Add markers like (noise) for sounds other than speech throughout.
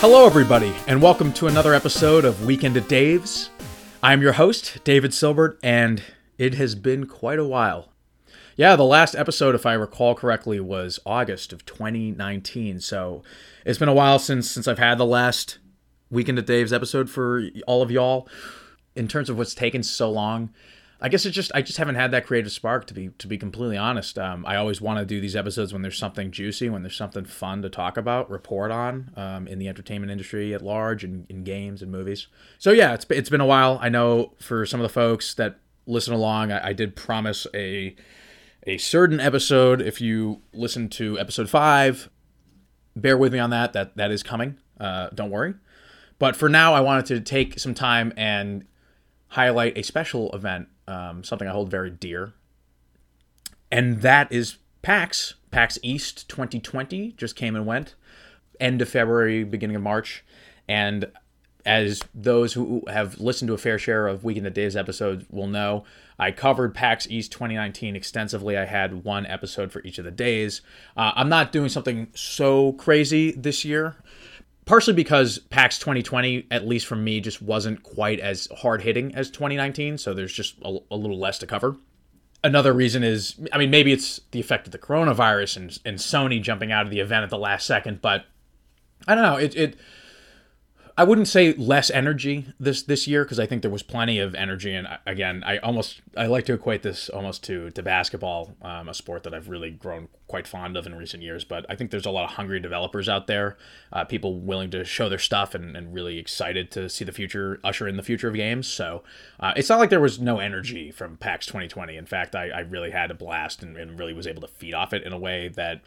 Hello, everybody, and welcome to another episode of Weekend at Dave's. I'm your host, David Silbert, and it has been quite a while. Yeah, the last episode, if I recall correctly, was August of 2019. So it's been a while since since I've had the last Weekend at Dave's episode for all of y'all. In terms of what's taken so long, I guess it's just I just haven't had that creative spark to be to be completely honest. Um, I always want to do these episodes when there's something juicy, when there's something fun to talk about, report on um, in the entertainment industry at large, and in games and movies. So yeah, it's it's been a while. I know for some of the folks that listen along, I, I did promise a a certain episode. If you listen to episode five, bear with me on that. That that is coming. Uh, don't worry. But for now, I wanted to take some time and highlight a special event um, something I hold very dear. And that is PAX. PAX East 2020 just came and went. End of February, beginning of March. And as those who have listened to a fair share of Weekend at Dave's episodes will know, I covered PAX East 2019 extensively. I had one episode for each of the days. Uh, I'm not doing something so crazy this year partially because PAX 2020, at least for me, just wasn't quite as hard hitting as 2019. So there's just a, a, little less to cover. Another reason is, I mean, maybe it's the effect of the coronavirus and, and Sony jumping out of the event at the last second, but I don't know. It, it I wouldn't say less energy this this year because I think there was plenty of energy. And again, I almost I like to equate this almost to to basketball, um, a sport that I've really grown quite fond of in recent years. But I think there's a lot of hungry developers out there, uh, people willing to show their stuff and, and really excited to see the future, usher in the future of games. So uh, it's not like there was no energy from PAX 2020. In fact, I, I really had a blast and, and really was able to feed off it in a way that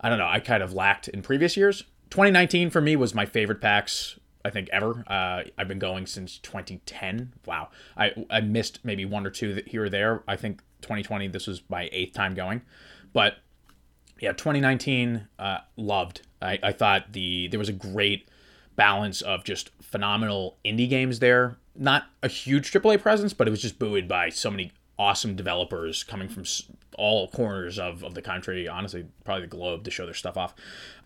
I don't know I kind of lacked in previous years. 2019 for me was my favorite PAX I think ever. Uh, I've been going since 2010. Wow, I I missed maybe one or two here or there. I think 2020 this was my eighth time going, but yeah, 2019 uh, loved. I, I thought the there was a great balance of just phenomenal indie games there. Not a huge AAA presence, but it was just buoyed by so many awesome developers coming from all corners of, of the country, honestly, probably the globe to show their stuff off.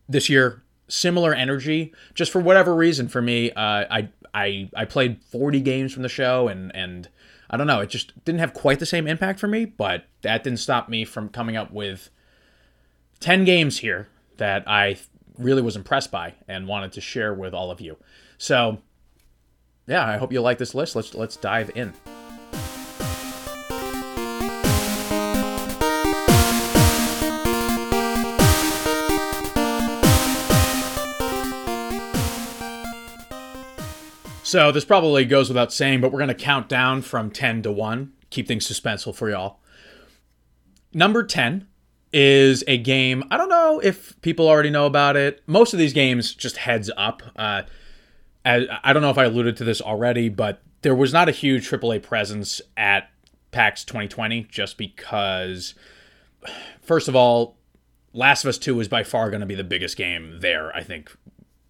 This year, similar energy. Just for whatever reason, for me, uh, I I I played 40 games from the show, and and I don't know, it just didn't have quite the same impact for me. But that didn't stop me from coming up with 10 games here that I really was impressed by and wanted to share with all of you. So, yeah, I hope you like this list. Let's let's dive in. So this probably goes without saying, but we're going to count down from 10 to 1, keep things suspenseful for y'all. Number 10 is a game. I don't know if people already know about it. Most of these games, just heads up. Uh, I don't know if I alluded to this already, but there was not a huge AAA presence at PAX 2020 just because, first of all, Last of Us 2 is by far going to be the biggest game there, I think,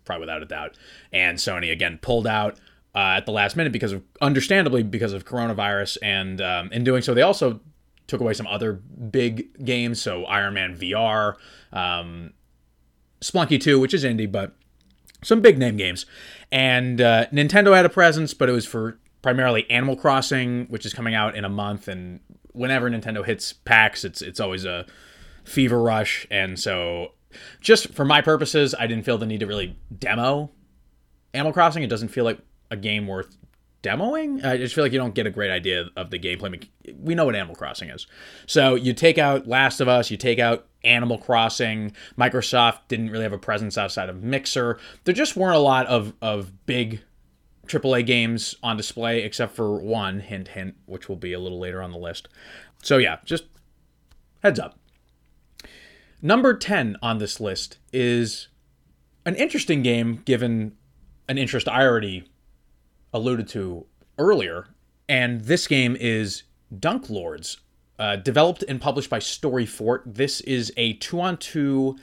probably without a doubt. And Sony, again, pulled out uh, at the last minute because of understandably because of coronavirus, and um, in doing so, they also took away some other big games. So Iron Man VR, um, Spelunky 2, which is indie, but some big name games. And uh, Nintendo had a presence, but it was for primarily Animal Crossing, which is coming out in a month. And whenever Nintendo hits PAX, it's it's always a fever rush. And so, just for my purposes, I didn't feel the need to really demo Animal Crossing. It doesn't feel like a game worth demoing. I just feel like you don't get a great idea of the gameplay. We know what Animal Crossing is. So you take out Last of Us, you take out Animal Crossing. Microsoft didn't really have a presence outside of Mixer. There just weren't a lot of, of big AAA games on display, except for one, hint, hint, which will be a little later on the list. So yeah, just heads up. Number 10 on this list is an interesting game given an interest I already alluded to earlier. And this game is Dunk Lords, uh, developed and published by Story Fort. This is a two on two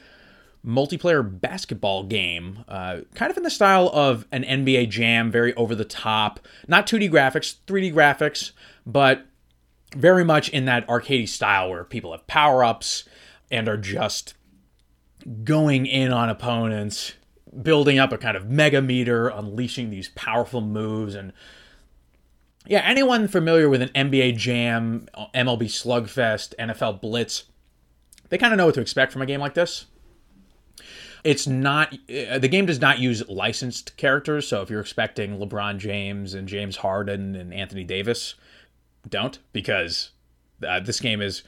multiplayer basketball game, uh, kind of in the style of an NBA Jam, very over the top, not 2D graphics, 3D graphics, but very much in that arcadey style where people have power ups and are just going in on opponents building up a kind of mega meter, unleashing these powerful moves and yeah, anyone familiar with an NBA Jam, MLB Slugfest, NFL Blitz, they kind of know what to expect from a game like this. It's not uh, the game does not use licensed characters, so if you're expecting LeBron James and James Harden and Anthony Davis, don't because uh, this game is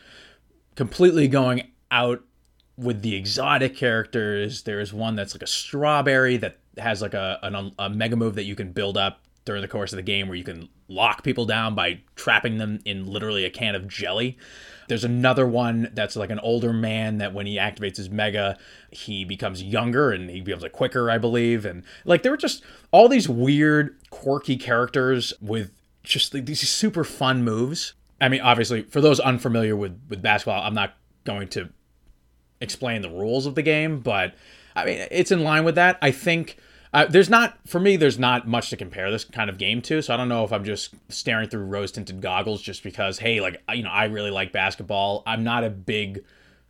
completely going out with the exotic characters. There's one that's like a strawberry that has like a, a, um, a mega move that you can build up during the course of the game where you can lock people down by trapping them in literally a can of jelly. There's another one that's like an older man that when he activates his mega, he becomes younger and he becomes a quicker, I believe. And like there were just all these weird, quirky characters with just like, these super fun moves. I mean, obviously, for those unfamiliar with with basketball, I'm not going to explain the rules of the game, but I mean, it's in line with that. I think uh, there's not for me. There's not much to compare this kind of game to. So I don't know if I'm just staring through rose tinted goggles just because hey, like you know, I really like basketball. I'm not a big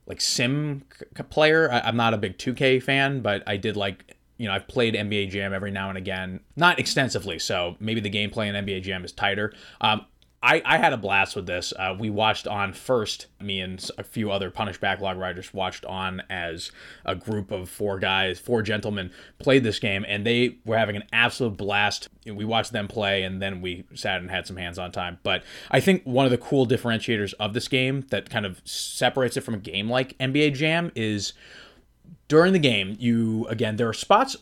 like sim c- player. I, I'm not a big 2K fan, but I did like you know, I've played NBA Jam every now and again, not extensively, so maybe the gameplay in NBA Jam is tighter. Um, I, I had a blast with this. Uh, we watched on first, me and a few other Punished Backlog writers watched on as a group of four guys, four gentlemen played this game, and they were having an absolute blast. We watched them play, and then we sat and had some hands on time. But I think one of the cool differentiators of this game that kind of separates it from a game like NBA Jam is during the game you again there are spots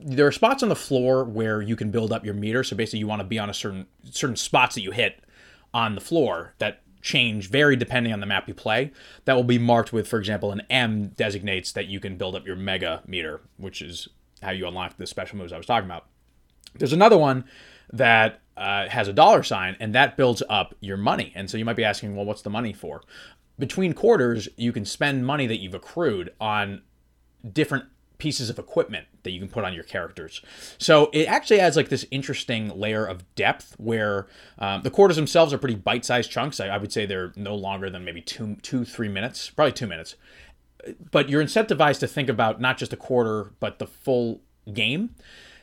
there are spots on the floor where you can build up your meter so basically you want to be on a certain certain spots that you hit on the floor that change vary depending on the map you play that will be marked with for example an m designates that you can build up your mega meter which is how you unlock the special moves i was talking about. There's another one that uh, has a dollar sign and that builds up your money. And so you might be asking well what's the money for? Between quarters you can spend money that you've accrued on different pieces of equipment that you can put on your characters. So it actually adds like this interesting layer of depth where um, the quarters themselves are pretty bite-sized chunks. I, I, would say they're no longer than maybe two, two, three minutes, probably two minutes. But you're incentivized to think about not just a quarter, but the full game.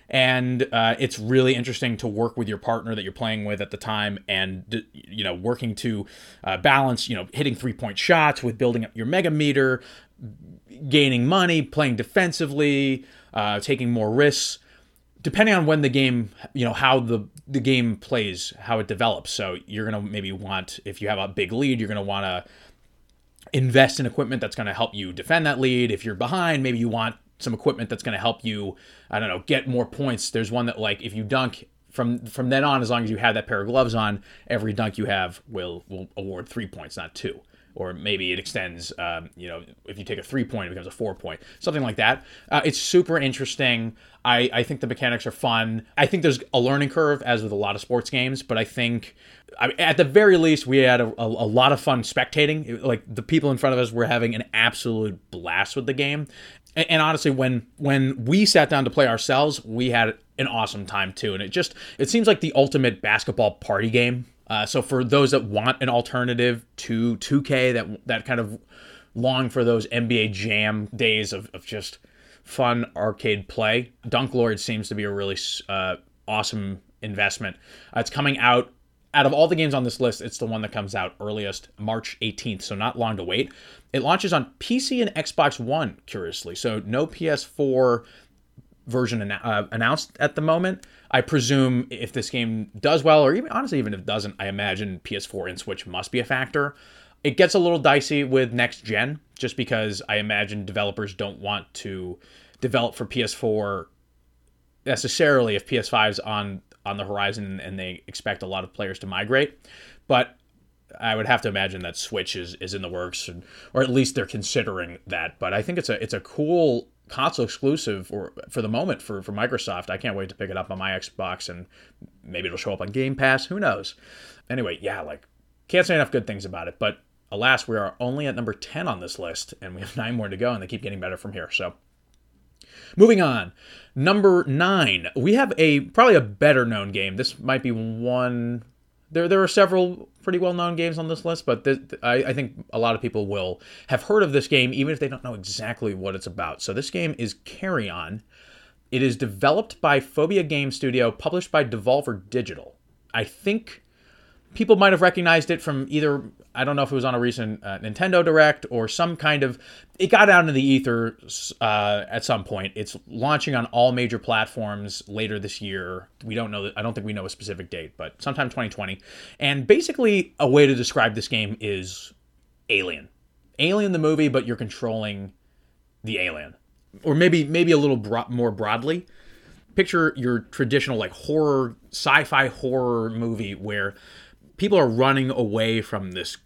And uh, it's really interesting to work with your partner that you're playing with at the time, and you know, working to uh, balance, you know, hitting three point shots with building up your mega meter, gaining money, playing defensively, uh, taking more risks, depending on when the game, you know, how the the game plays, how it develops. So you're gonna maybe want, if you have a big lead, you're gonna want to invest in equipment that's going to help you defend that lead. If you're behind, maybe you want some equipment that's going to help you, I don't know, get more points. There's one that like if you dunk from from then on, as long as you have that pair of gloves on, every dunk you have will will award three points, not two or maybe it extends. Um, you know, if you take a three point, it becomes a four point, something like that. Uh, it's super interesting. I, I think the mechanics are fun. I think there's a learning curve, as with a lot of sports games, but I think I at the very least, we had a, a, a, lot of fun spectating. Like the people in front of us were having an absolute blast with the game. And, and honestly, when when we sat down to play ourselves, we had an awesome time too. And it just it seems like the ultimate basketball party game uh, so for those that want an alternative to 2K, that that kind of long for those NBA Jam days of, of just fun arcade play, Dunk Lord seems to be a really uh, awesome investment. Uh, it's coming out. Out of all the games on this list, it's the one that comes out earliest, March 18th, so not long to wait. It launches on PC and Xbox One, curiously, so no PS4 version uh, announced at the moment. I presume if this game does well, or even honestly, even if it doesn't, I imagine PS4 and Switch must be a factor. It gets a little dicey with next gen, just because I imagine developers don't want to develop for PS4 necessarily if PS5's on on the horizon and they expect a lot of players to migrate. But I would have to imagine that Switch is, is in the works, or at least they're considering that. But I think it's a it's a cool console exclusive or for the moment for, for Microsoft. I can't wait to pick it up on my Xbox and maybe it'll show up on Game Pass. Who knows? Anyway, yeah, like can't say enough good things about it. But alas, we are only at number 10 on this list and we have (laughs) nine more to go and they keep getting better from here. So moving on. Number nine, we have a probably a better known game. This might be one there there are several pretty well known games on this list, but I, I, think a lot of people will have heard of this game even if they don't know exactly what it's about. So this game is Carrion. It is developed by Phobia Game Studio, published by Devolver Digital. I think people might have recognized it from either I don't know if it was on a recent uh, Nintendo Direct or some kind of. It got out into the ether uh, at some point. It's launching on all major platforms later this year. We don't know. I don't think we know a specific date, but sometime 2020. And basically, a way to describe this game is Alien. Alien the movie, but you're controlling the alien, or maybe maybe a little bro- more broadly. Picture your traditional like horror, sci-fi horror movie where people are running away from this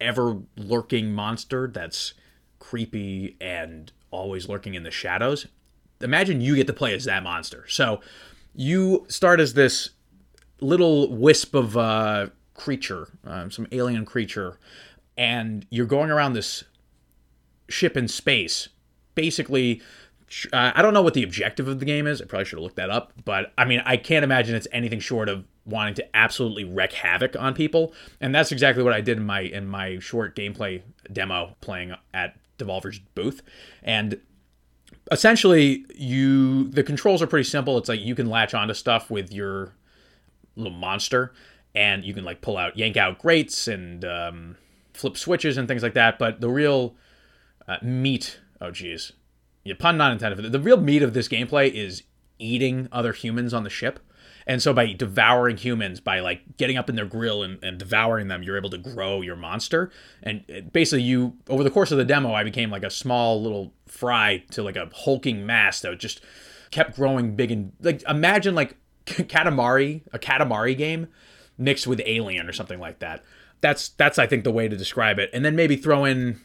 ever lurking monster that's creepy and always lurking in the shadows. Imagine you get to play as that monster. So you start as this little wisp of uh, creature, um, some alien creature, and you're going around this ship in space. Basically, uh, I don't know what the objective of the game is. I probably should have looked that up, but I mean, I can't imagine it's anything short of wanting to absolutely wreak havoc on people, and that's exactly what I did in my in my short gameplay demo playing at Devolver's booth, and essentially you the controls are pretty simple. It's like you can latch onto stuff with your little monster, and you can like pull out, yank out grates, and um, flip switches and things like that. But the real uh, meat, oh geez, yeah, pun not intended. The real meat of this gameplay is eating other humans on the ship. And so by devouring humans, by like getting up in their grill and, and devouring them, you're able to grow your monster. And basically, you over the course of the demo, I became like a small little fry to like a hulking mass that just kept growing big and like imagine like (laughs) Katamari, a Katamari game mixed with Alien or something like that. That's that's I think the way to describe it. And then maybe throw in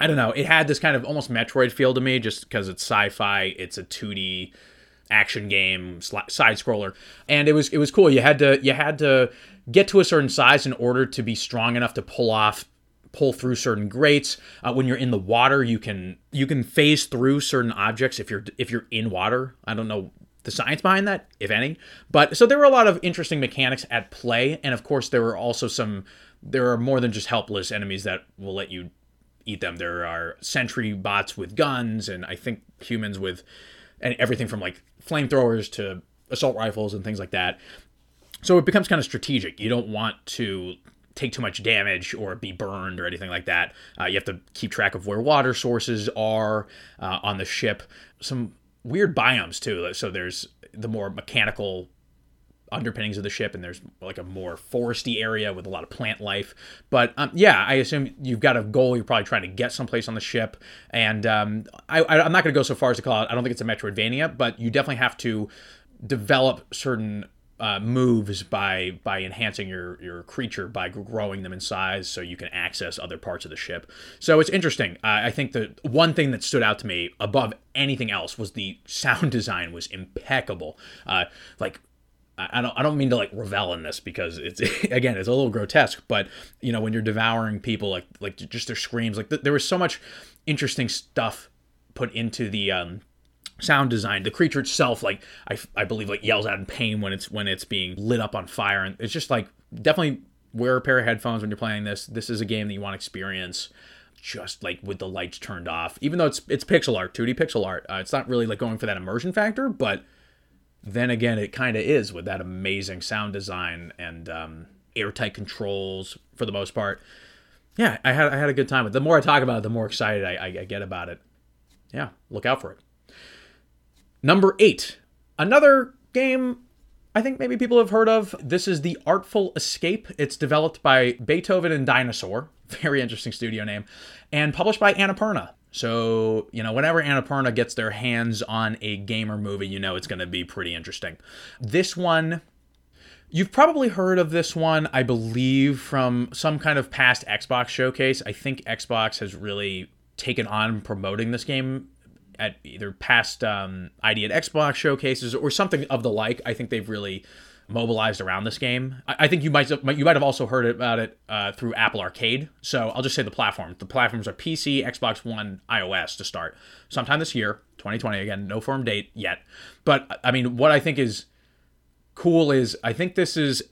I don't know. It had this kind of almost Metroid feel to me, just because it's sci-fi. It's a 2D action game side scroller, and it was it was cool. You had to you had to get to a certain size in order to be strong enough to pull off pull through certain grates. Uh, when you're in the water, you can you can phase through certain objects if you're if you're in water. I don't know the science behind that, if any. But so there were a lot of interesting mechanics at play, and of course there were also some. There are more than just helpless enemies that will let you eat them. There are sentry bots with guns, and I think humans with and everything from like flamethrowers to assault rifles and things like that. So it becomes kind of strategic. You don't want to take too much damage or be burned or anything like that. Uh, you have to keep track of where water sources are uh, on the ship. Some weird biomes too. So there's the more mechanical underpinnings of the ship, and there's like a more foresty area with a lot of plant life. But um, yeah, I assume you've got a goal. You're probably trying to get someplace on the ship, and um, I, I'm not going to go so far as to call it. I don't think it's a Metroidvania, but you definitely have to develop certain uh, moves by by enhancing your your creature by growing them in size so you can access other parts of the ship. So it's interesting. Uh, I think the one thing that stood out to me above anything else was the sound (laughs) design was impeccable. Uh, like I don't I don't mean to like revel in this because it's (laughs) again it's a little grotesque, but you know when you're devouring people like like just their screams like th- there was so much interesting stuff put into the um, sound design. The creature itself like I, I believe like yells out in pain when it's when it's being lit up on fire and it's just like definitely wear a pair of headphones when you're playing this. This is a game that you want to experience just like with the lights turned off. Even though it's it's pixel art, 2D pixel art, uh, it's not really like going for that immersion factor, but then again, it kind of is with that amazing sound design and um, airtight controls for the most part. Yeah, I had I had a good time. But the more I talk about it, the more excited I, I, I get about it. Yeah, look out for it. Number eight, another game I think maybe people have heard of. This is The Artful Escape. It's developed by Beethoven and Dinosaur, (laughs) very interesting studio name, and published by Annapurna. So, you know, whenever Annapurna gets their hands on a gamer movie, you know it's going to be pretty interesting. This one, you've probably heard of this one, I believe, from some kind of past Xbox showcase. I think Xbox has really taken on promoting this game at either past um, ID at Xbox showcases or something of the like. I think they've really mobilized around this game. I, I think you might you might have also heard about it uh, through Apple Arcade. So I'll just say the platform. The platforms are PC, Xbox One, iOS to start. Sometime this year, 2020. Again, no firm date yet. But I mean, what I think is cool is I think this is.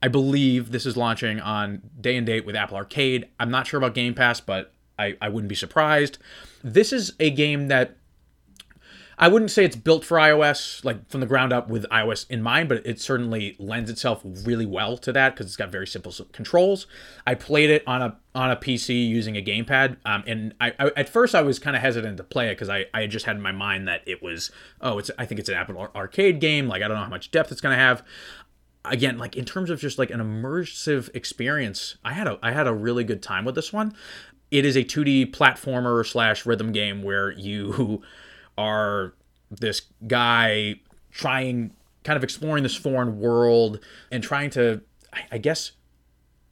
I believe this is launching on day and date with Apple Arcade. I'm not sure about Game Pass, but I, I wouldn't be surprised. This is a game that I wouldn't say it's built for iOS like from the ground up with iOS in mind, but it certainly lends itself really well to that because it's got very simple controls. I played it on a on a PC using a gamepad, um, and I, I, at first I was kind of hesitant to play it because I, I just had in my mind that it was oh it's I think it's an Apple arcade game like I don't know how much depth it's gonna have. Again, like in terms of just like an immersive experience, I had a I had a really good time with this one. It is a 2D platformer slash rhythm game where you (laughs) are this guy trying, kind of exploring this foreign world and trying to, I guess,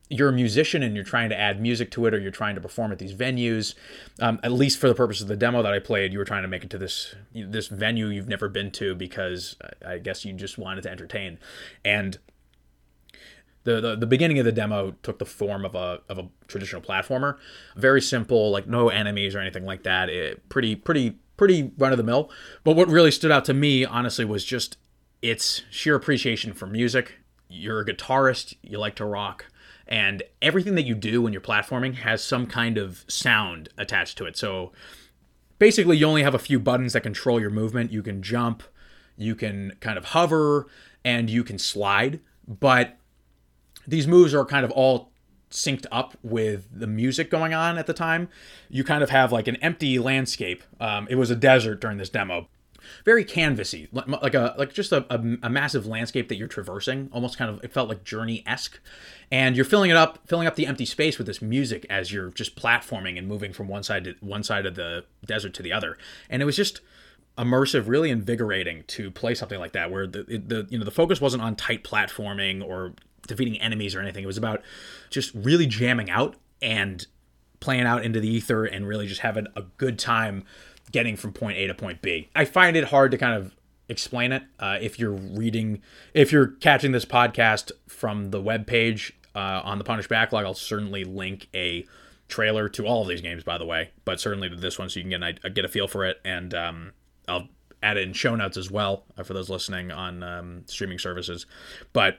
you're a musician and you're trying to add music to it or you're trying to perform at these venues. Um, at least for the purpose of the demo that i played you were trying to make it to this this venue you've never been to because i guess you just wanted to entertain. And the, the, the beginning of the demo took the form of a, of a traditional platformer. Very simple like no enemies or anything like that. It, pretty pretty pretty run of the mill. But what really stood out to me, honestly, was just its sheer appreciation for music. You're a guitarist, you like to rock, and everything that you do when you're platforming has some kind of sound attached to it. So basically, you only have a few buttons that control your movement. You can jump, you can kind of hover, and you can slide. But these moves are kind of all synced up with the music going on at the time. You kind of have like an empty landscape. Um, it was a desert during this demo. Very canvassy, like a like just a, a, a massive landscape that you're traversing. Almost kind of it felt like journey esque, and you're filling it up, filling up the empty space with this music as you're just platforming and moving from one side to one side of the desert to the other. And it was just immersive, really invigorating to play something like that, where the, the you know the focus wasn't on tight platforming or defeating enemies or anything. It was about just really jamming out and playing out into the ether and really just having a good time getting from point A to point B. I find it hard to kind of explain it. Uh, if you're reading, if you're catching this podcast from the web page uh, on the Punished Backlog, I'll certainly link a trailer to all of these games, by the way, but certainly to this one, so you can get a, get a feel for it. And um, I'll add it in show notes as well uh, for those listening on um, streaming services. But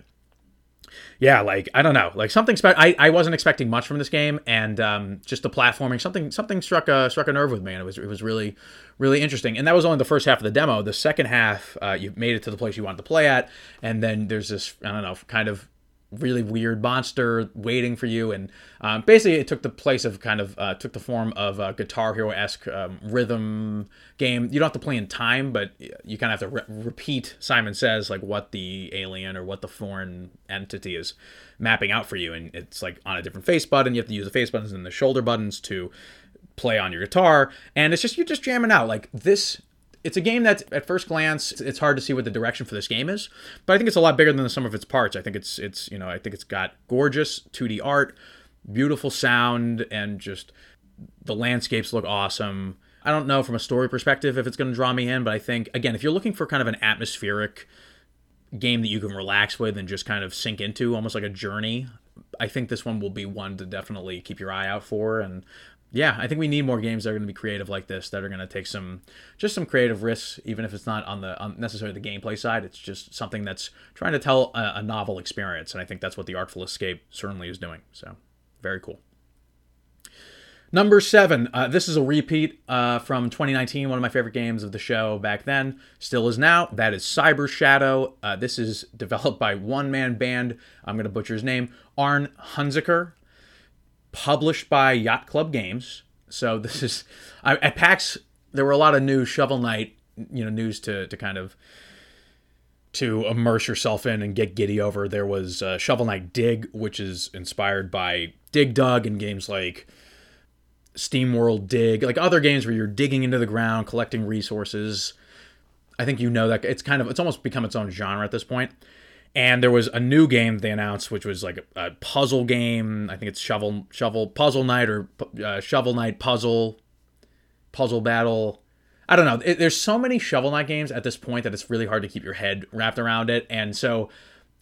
yeah, like I don't know, like something special. I, I wasn't expecting much from this game, and um, just the platforming, something something struck a struck a nerve with me, and it was it was really really interesting. And that was only the first half of the demo. The second half, uh, you made it to the place you wanted to play at, and then there's this I don't know, kind of really weird monster waiting for you. And um, basically it took the place of kind of uh, took the form of a guitar hero esque um, rhythm game. You don't have to play in time but you kind of have to re- repeat simon says like what the alien or what the foreign entity is mapping out for you. And it's like on a different face button. You have to use the face buttons and the shoulder buttons to play on your guitar. And it's just you're just jamming out. Like this it's a game that at first glance it's hard to see what the direction for this game is but i think it's a lot bigger than the sum of its parts. I think it's it's you know i think it's got gorgeous 2d art beautiful sound and just the landscapes look awesome. I don't know from a story perspective if it's going to draw me in but i think again if you're looking for kind of an atmospheric game that you can relax with and just kind of sink into almost like a journey i think this one will be one to definitely keep your eye out for and yeah, I think we need more games that are going to be creative like this, that are going to take some, just some creative risks, even if it's not on the on necessarily the gameplay side. It's just something that's trying to tell a, a novel experience, and I think that's what the Artful Escape certainly is doing. So, very cool. Number seven. Uh, this is a repeat uh, from 2019, one of my favorite games of the show back then, still is now. That is Cyber Shadow. Uh, this is developed by one man band. I'm going to butcher his name, Aarne Hunziker published by Yacht Club Games. So this is I, at PAX. There were a lot of new Shovel Knight, you know, news to to kind of to immerse yourself in and get giddy over. There was uh, Shovel Knight Dig, which is inspired by Dig Dug and games like Steam World Dig, like other games where you're digging into the ground, collecting resources. I think you know that it's kind of it's almost become its own genre at this point. And there was a new game they announced, which was like a, a puzzle game. I think it's Shovel Shovel Puzzle Knight or uh, Shovel Knight Puzzle Puzzle Battle. I don't know. It, there's so many Shovel Knight games at this point that it's really hard to keep your head wrapped around it. And so,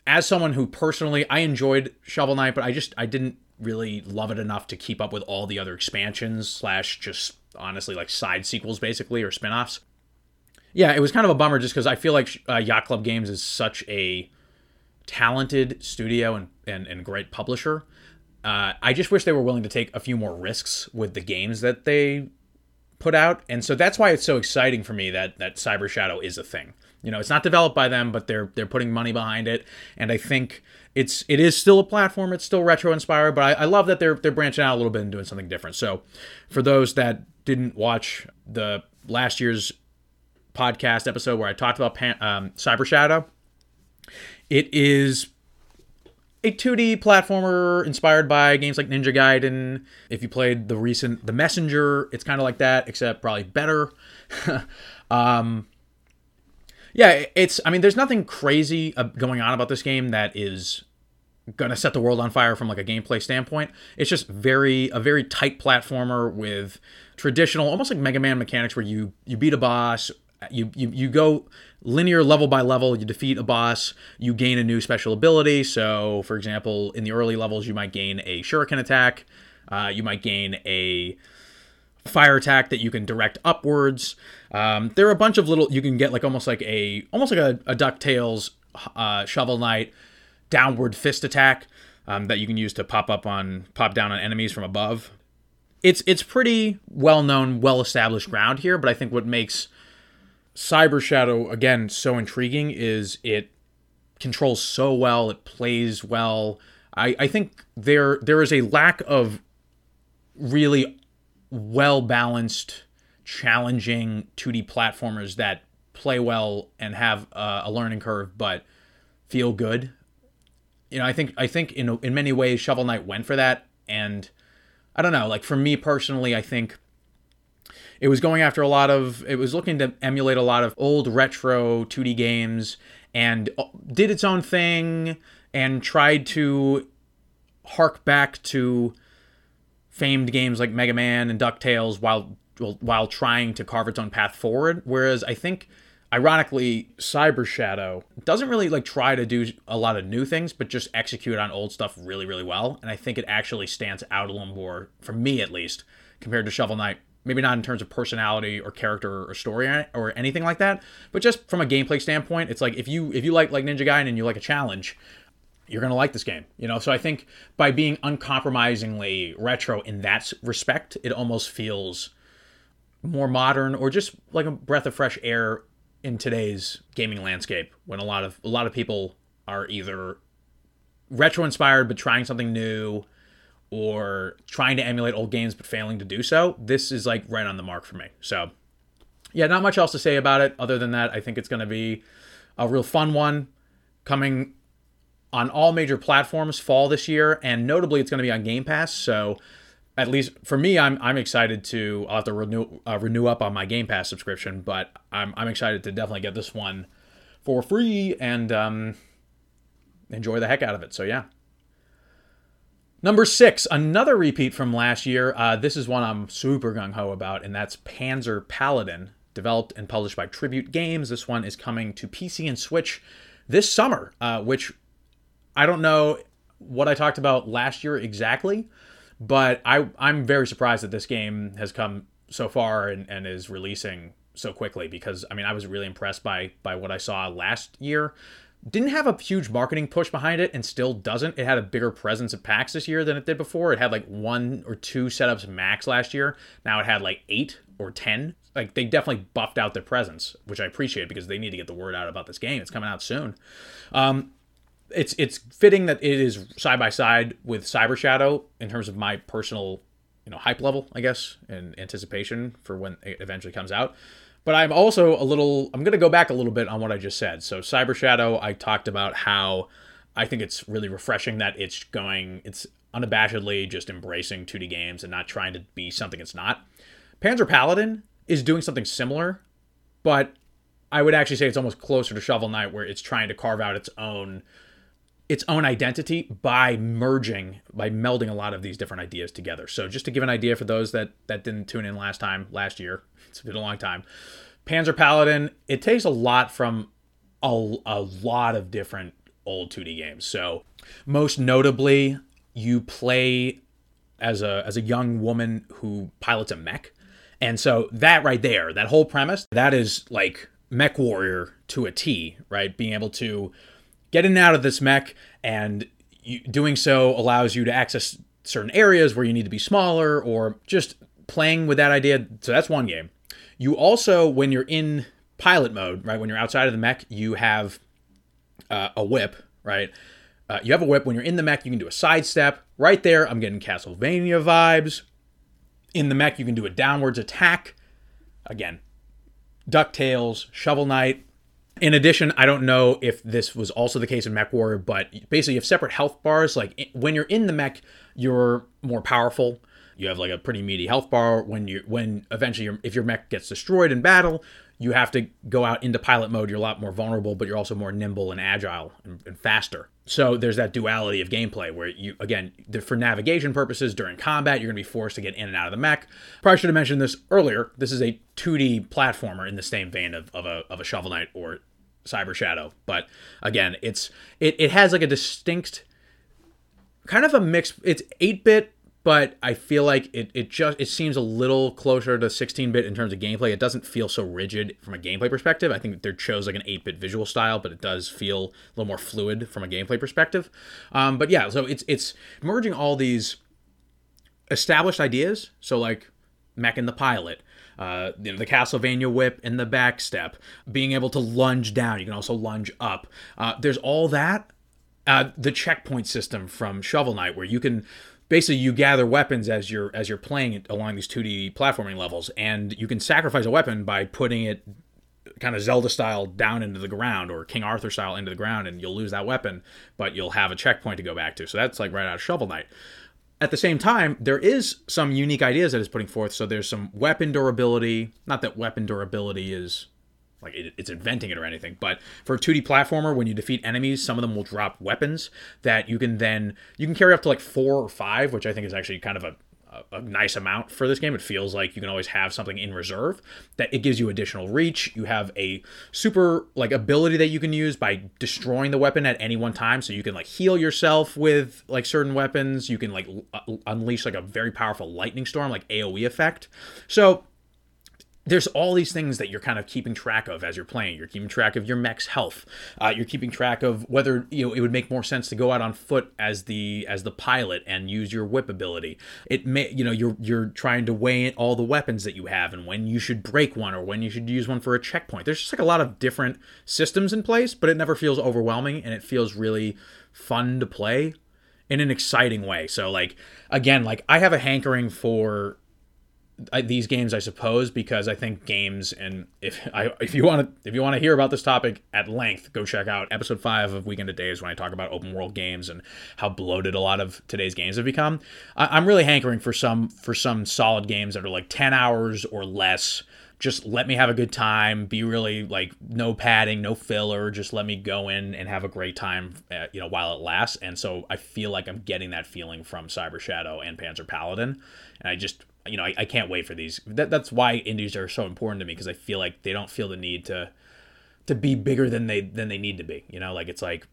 as someone who personally I enjoyed Shovel Knight, but I just I didn't really love it enough to keep up with all the other expansions slash just honestly like side sequels basically or spin-offs. Yeah, it was kind of a bummer just because I feel like uh, Yacht Club Games is such a talented studio and, and, and great publisher. Uh, I just wish they were willing to take a few more risks with the games that they put out, and so that's why it's so exciting for me that that Cyber Shadow is a thing. You know, it's not developed by them, but they're they're putting money behind it, and I think it's it is still a platform. It's still retro inspired, but I, I love that they're they're branching out a little bit and doing something different. So, for those that didn't watch the last year's podcast episode where I talked about Pan, um, Cyber Shadow, it is a 2D platformer inspired by games like Ninja Gaiden. If you played the recent The Messenger, it's kind of like that, except probably better. (laughs) um, yeah, it's. I mean, there's nothing crazy going on about this game that is gonna set the world on fire from like a gameplay standpoint. It's just very a very tight platformer with traditional, almost like Mega Man mechanics, where you you beat a boss, you you you go linear level by level. You defeat a boss, you gain a new special ability. So, for example, in the early levels, you might gain a shuriken attack. Uh, you might gain a fire attack that you can direct upwards. Um, there are a bunch of little you can get like almost like a almost like a, a Ducktales uh, Shovel Knight downward fist attack um, that you can use to pop up on pop down on enemies from above. It's it's pretty well known, well established ground here, but I think what makes Cyber Shadow again so intriguing is it controls so well, it plays well. I, I think there there is a lack of really well balanced, challenging 2D platformers that play well and have uh, a learning curve, but feel good. You know, I think I think in in many ways Shovel Knight went for that, and I don't know. Like for me personally, I think it was going after a lot of it was looking to emulate a lot of old retro 2D games and uh, did its own thing and tried to hark back to famed games like Mega Man and DuckTales while while trying to carve its own path forward. Whereas I think ironically cyber shadow doesn't really like try to do a lot of new things but just execute on old stuff really really well and i think it actually stands out a little more for me at least compared to shovel knight maybe not in terms of personality or character or story or anything like that but just from a gameplay standpoint it's like if you if you like like ninja gaiden and you like a challenge you're going to like this game you know? So i think by being uncompromisingly retro in that respect it almost feels more modern or just like a breath of fresh air in today's gaming landscape when a lot of a lot of people are either retro inspired but trying something new or trying to emulate old games but failing to do so this is like right on the mark for me so yeah not much else to say about it other than that i think it's going to be a real fun one coming on all major platforms fall this year, and notably, it's going to be on Game Pass. So, at least for me, I'm I'm excited to I'll have to renew uh, renew up on my Game Pass subscription, but I'm I'm excited to definitely get this one for free and um, enjoy the heck out of it. So yeah. Number six, another repeat from last year. Uh, this is one I'm super gung ho about, and that's Panzer Paladin, developed and published by Tribute Games. This one is coming to PC and Switch this summer, uh, which I don't know what I talked about last year exactly, but I I'm very surprised that this game has come so far and, and is releasing so quickly because I mean I was really impressed by by what I saw last year. Didn't have a huge marketing push behind it and still doesn't. It had a bigger presence at PAX this year than it did before. It had like one or two setups max last year. Now it had like eight or ten. Like they definitely buffed out their presence, which I appreciate because they need to get the word out about this game. It's coming out soon. Um, it's it's fitting that it is side by side with Cyber Shadow in terms of my personal, you know, hype level, I guess, and anticipation for when it eventually comes out. But I'm also a little I'm going to go back a little bit on what I just said. So Cyber Shadow, I talked about how I think it's really refreshing that it's going it's unabashedly just embracing 2D games and not trying to be something it's not. Panzer Paladin is doing something similar, but I would actually say it's almost closer to Shovel Knight where it's trying to carve out its own its own identity by merging by melding a lot of these different ideas together. So just to give an idea for those that that didn't tune in last time last year (laughs) it's been a long time. Panzer paladin it takes a lot from a, a lot of different old 2d games. So most notably you play as a as a young woman who pilots a mech. And so that right there that whole premise that is like mech warrior to a t right? Being able to get in and out of this mech, and you, doing so allows you to access certain areas where you need to be smaller or just playing with that idea. So that's one game. You also, when you're in pilot mode, right, when you're outside of the mech, you have uh, a whip, right? Uh, you have a whip. When you're in the mech, you can do a sidestep. Right there, I'm getting Castlevania vibes. In the mech, you can do a downwards attack. Again, DuckTales, Shovel Knight. In addition, I don't know if this was also the case in Mech Warrior, but basically you have separate health bars. Like when you're in the mech, you're more powerful. You have like a pretty meaty health bar. When you when eventually if your mech gets destroyed in battle, you have to go out into pilot mode. You're a lot more vulnerable, but you're also more nimble and agile and, and faster. So there's that duality of gameplay where you, again, for navigation purposes during combat, you're going to be forced to get in and out of the mech. Probably should have mentioned this earlier. This is a 2D platformer in the same vein of, of a of a Shovel Knight or Cyber Shadow. But again, it's it, it has like a distinct kind of a mix. It's 8 bit but I feel like it, it just it seems a little closer to 16-bit in terms of gameplay. It doesn't feel so rigid from a gameplay perspective. I think they chose like an 8-bit visual style, but it does feel a little more fluid from a gameplay perspective. Um, but yeah, so it's it's merging all these established ideas. So like mech in the pilot, uh, you know, the Castlevania whip and the backstep, being able to lunge down. You can also lunge up. Uh, there's all that. Uh, the checkpoint system from Shovel Knight, where you can basically you gather weapons as you're as you're playing it along these 2D platforming levels, and you can sacrifice a weapon by putting it kind of Zelda style down into the ground or King Arthur style into the ground, and you'll lose that weapon, but you'll have a checkpoint to go back to. So that's like right out of Shovel Knight. At the same time, there is some unique ideas that it's putting forth. So there's some weapon durability. Not that weapon durability is like it, it's inventing it or anything. But for a 2D platformer, when you defeat enemies, some of them will drop weapons that you can then you can carry up to like four or five, which I think is actually kind of a a nice amount for this game. It feels like you can always have something in reserve. That it gives you additional reach. You have a super like ability that you can use by destroying the weapon at any one time. So you can like heal yourself with like certain weapons. You can like uh, unleash like a very powerful lightning storm, like AOE effect. So there's all these things that you're kind of keeping track of as you're playing. You're keeping track of your mech's health. Uh, you're keeping track of whether you know it would make more sense to go out on foot as the as the pilot and use your whip ability. It may you know you're you're trying to weigh all the weapons that you have and when you should break one or when you should use one for a checkpoint. There's just like a lot of different systems in place, but it never feels overwhelming and it feels really fun to play in an exciting way. So like again, like I have a hankering for these games, I suppose, because I think games and if I if you want to if you want to hear about this topic at length, go check out episode five of Weekend of Dave's when I talk about open world games and how bloated a lot of today's games have become. I, am really hankering for some for some solid games that are like ten hours or less. Just let me have a good time. Be really like no padding, no filler. Just let me go in and have a great time, uh, you know, while it lasts. And so I feel like I'm getting that feeling from Cyber Shadow and Panzer Paladin, and I just you know, I, I can't wait for these. That, that's why indies are so important to me because I feel like they don't feel the need to to be bigger than they than they need to be. You know, like it's like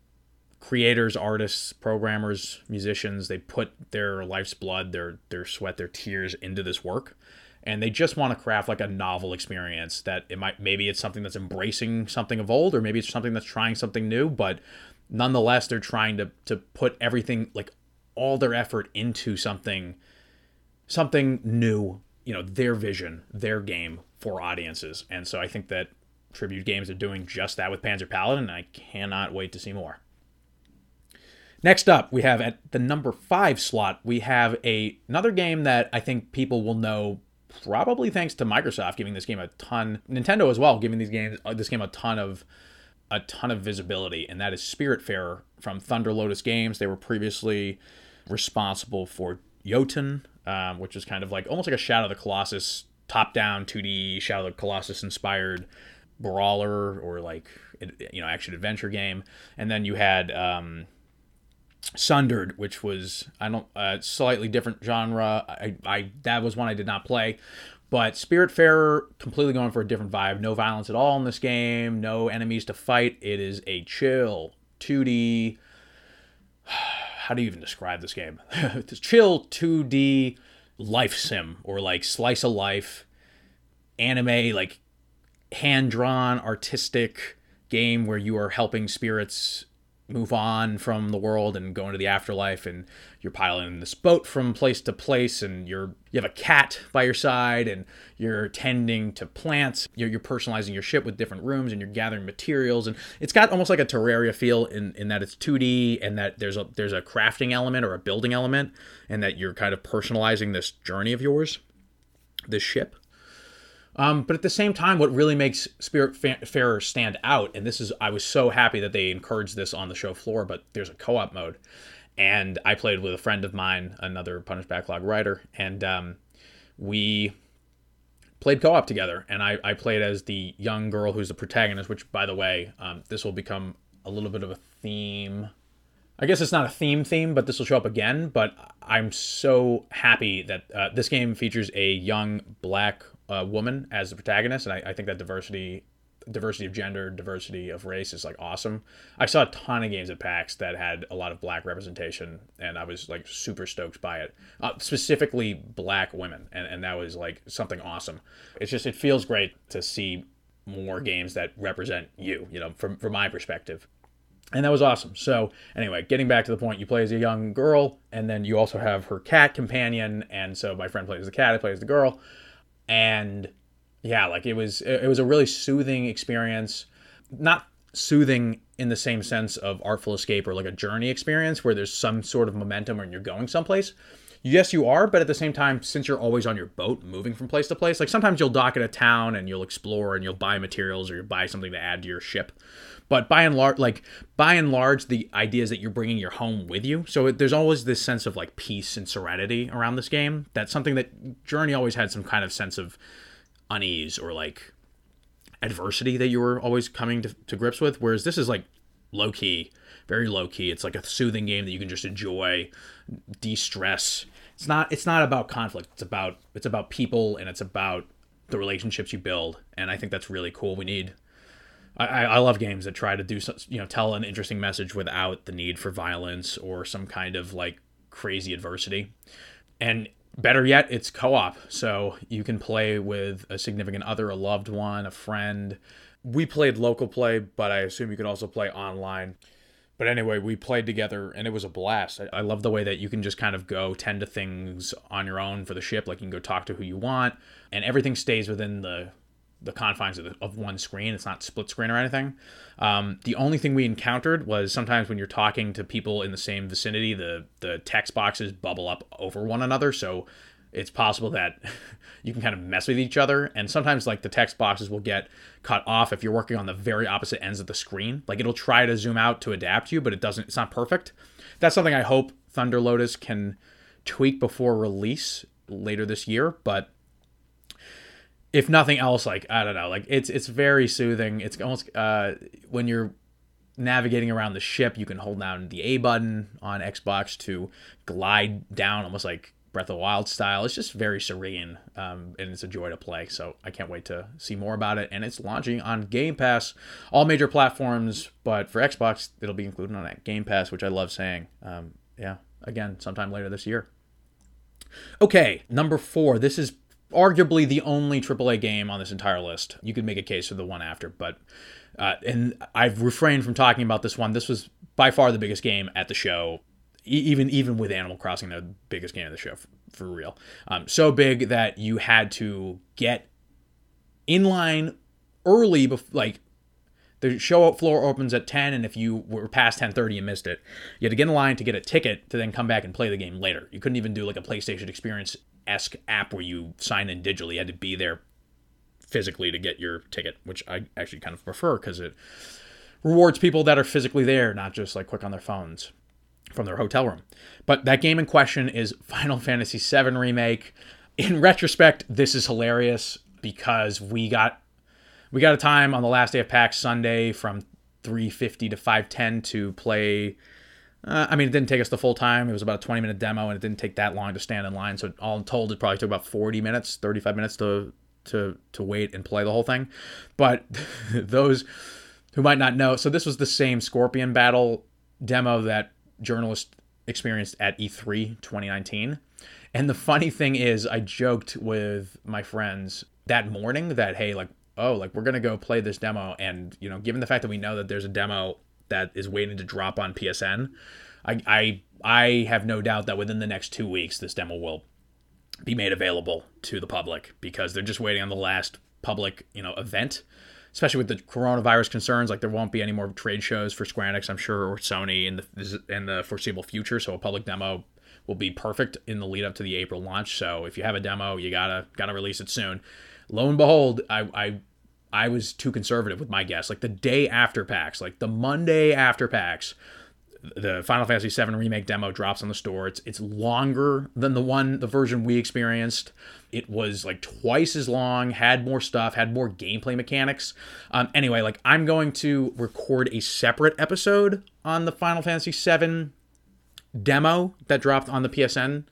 creators, artists, programmers, musicians, they put their life's blood, their their sweat, their tears into this work. And they just want to craft like a novel experience that it might maybe it's something that's embracing something of old, or maybe it's something that's trying something new, but nonetheless they're trying to to put everything like all their effort into something something new, you know, their vision, their game for audiences. And so I think that Tribute Games are doing just that with Panzer Paladin, and I cannot wait to see more. Next up, we have at the number five slot, we have a another game that I think people will know probably thanks to Microsoft giving this game a ton, Nintendo as well, giving these games uh, this game a ton of a ton of visibility, and that is Spiritfarer from Thunder Lotus Games. They were previously responsible for Jotun, um, which is kind of like almost like a Shadow of the Colossus top down 2D Shadow of the Colossus inspired brawler or like you know action adventure game. And then you had um, Sundered, which was I don't uh, slightly different genre. I, I that was one I did not play. But Spiritfarer completely going for a different vibe. No violence at all in this game. No enemies to fight. It is a chill 2D how do you even describe this game? (laughs) this chill 2D life sim or like slice of life anime, like hand drawn artistic game where you are helping spirits move on from the world and go into the afterlife and you're piloting this boat from place to place and you're you have a cat by your side and you're tending to plants. You're, you're personalizing your ship with different rooms and you're gathering materials and it's got almost like a terraria feel in, in that it's 2d and that there's a there's a crafting element or a building element and that you're kind of personalizing this journey of yours this ship um, but at the same time, what really makes Spiritfarer stand out, and this is, I was so happy that they encouraged this on the show floor, but there's a co op mode. And I played with a friend of mine, another Punished Backlog writer, and um, we played co op together. And I, I played as the young girl who's the protagonist, which, by the way, um, this will become a little bit of a theme. I guess it's not a theme theme, but this will show up again. But I'm so happy that uh, this game features a young black uh, woman as the protagonist, and I, I think that diversity diversity of gender, diversity of race is like awesome. I saw a ton of games at PAX that had a lot of black representation, and I was like super stoked by it. Uh, specifically, black women, and, and that was like something awesome. It's just it feels great to see more games that represent you, you know, from from my perspective. And that was awesome. So, anyway, getting back to the point, you play as a young girl, and then you also have her cat companion. And so, my friend plays the cat, I play as the girl and yeah, like it was it was a really soothing experience. Not soothing in the same sense of artful escape or like a journey experience where there's some sort of momentum and you're going someplace. Yes, you are, but at the same time, since you're always on your boat moving from place to place, like sometimes you'll dock at a town and you'll explore and you'll buy materials or you buy something to add to your ship. But by and large, like by and large, the idea is that you're bringing your home with you. So it, there's always this sense of like peace and serenity around this game. That's something that Journey always had some kind of sense of unease or like adversity that you were always coming to, to grips with. Whereas this is like low key, very low key. It's like a soothing game that you can just enjoy, de-stress. It's not it's not about conflict. It's about it's about people and it's about the relationships you build. And I think that's really cool. We need I, I love games that try to do you know tell an interesting message without the need for violence or some kind of like crazy adversity. And better yet, it's co-op, so you can play with a significant other, a loved one, a friend. We played local play, but I assume you can also play online. But anyway, we played together and it was a blast. I, I love the way that you can just kind of go tend to things on your own for the ship. Like you can go talk to who you want, and everything stays within the the confines of, the, of one screen. It's not split screen or anything. Um, the only thing we encountered was sometimes when you're talking to people in the same vicinity, the the text boxes bubble up over one another. So it's possible that (laughs) you can kind of mess with each other. And sometimes like the text boxes will get cut off if you're working on the very opposite ends of the screen. Like it'll try to zoom out to adapt you, but it doesn't. It's not perfect. That's something I hope Thunder Lotus can tweak before release later this year. But if nothing else, like I don't know, like it's it's very soothing. It's almost uh, when you're navigating around the ship, you can hold down the A button on Xbox to glide down, almost like Breath of Wild style. It's just very serene, um, and it's a joy to play. So I can't wait to see more about it. And it's launching on Game Pass, all major platforms, but for Xbox, it'll be included on that Game Pass, which I love saying. Um, yeah, again, sometime later this year. Okay, number four. This is arguably the only AAA game on this entire list. You could make a case for the one after, but uh, and I've refrained from talking about this one. This was by far the biggest game at the show, e- even even with Animal Crossing, the biggest game of the show for, for real. Um, so big that you had to get in line early, bef- like the show floor opens at 10 and if you were past 10.30 you missed it you had to get in line to get a ticket to then come back and play the game later you couldn't even do like a playstation experience esque app where you sign in digitally. You had to be there physically to get your ticket, which I actually kind of prefer because it rewards people that are physically there, not just like quick on their phones from their hotel room. But that game in question is Final Fantasy VII Remake. In retrospect, this is hilarious because we got we got a time on the last day of PAX Sunday from 350 to 510 to play uh, I mean, it didn't take us the full time. It was about a 20 minute demo, and it didn't take that long to stand in line. So all told, it probably took about 40 minutes, 35 minutes to to to wait and play the whole thing. But (laughs) those who might not know, so this was the same Scorpion battle demo that journalists experienced at E3 2019. And the funny thing is, I joked with my friends that morning that hey, like oh, like we're gonna go play this demo, and you know, given the fact that we know that there's a demo that is waiting to drop on PSN. I I I have no doubt that within the next two weeks this demo will be made available to the public because they're just waiting on the last public you know event especially with the coronavirus concerns. Like there won't be any more trade shows for Square Enix I'm sure or Sony in the in the foreseeable future. So a public demo will be perfect in the lead up to the April launch. So if you have a demo you gotta gotta release it soon. Lo and behold I I I was too conservative with my guess like the day after PAX like the Monday after PAX the Final Fantasy VII remake demo drops on the store. It's it's longer than the one the version we experienced. It was like twice as long, had more stuff, had more gameplay mechanics. Um, anyway, like I'm going to record a separate episode on the Final Fantasy VII demo that dropped on the PSN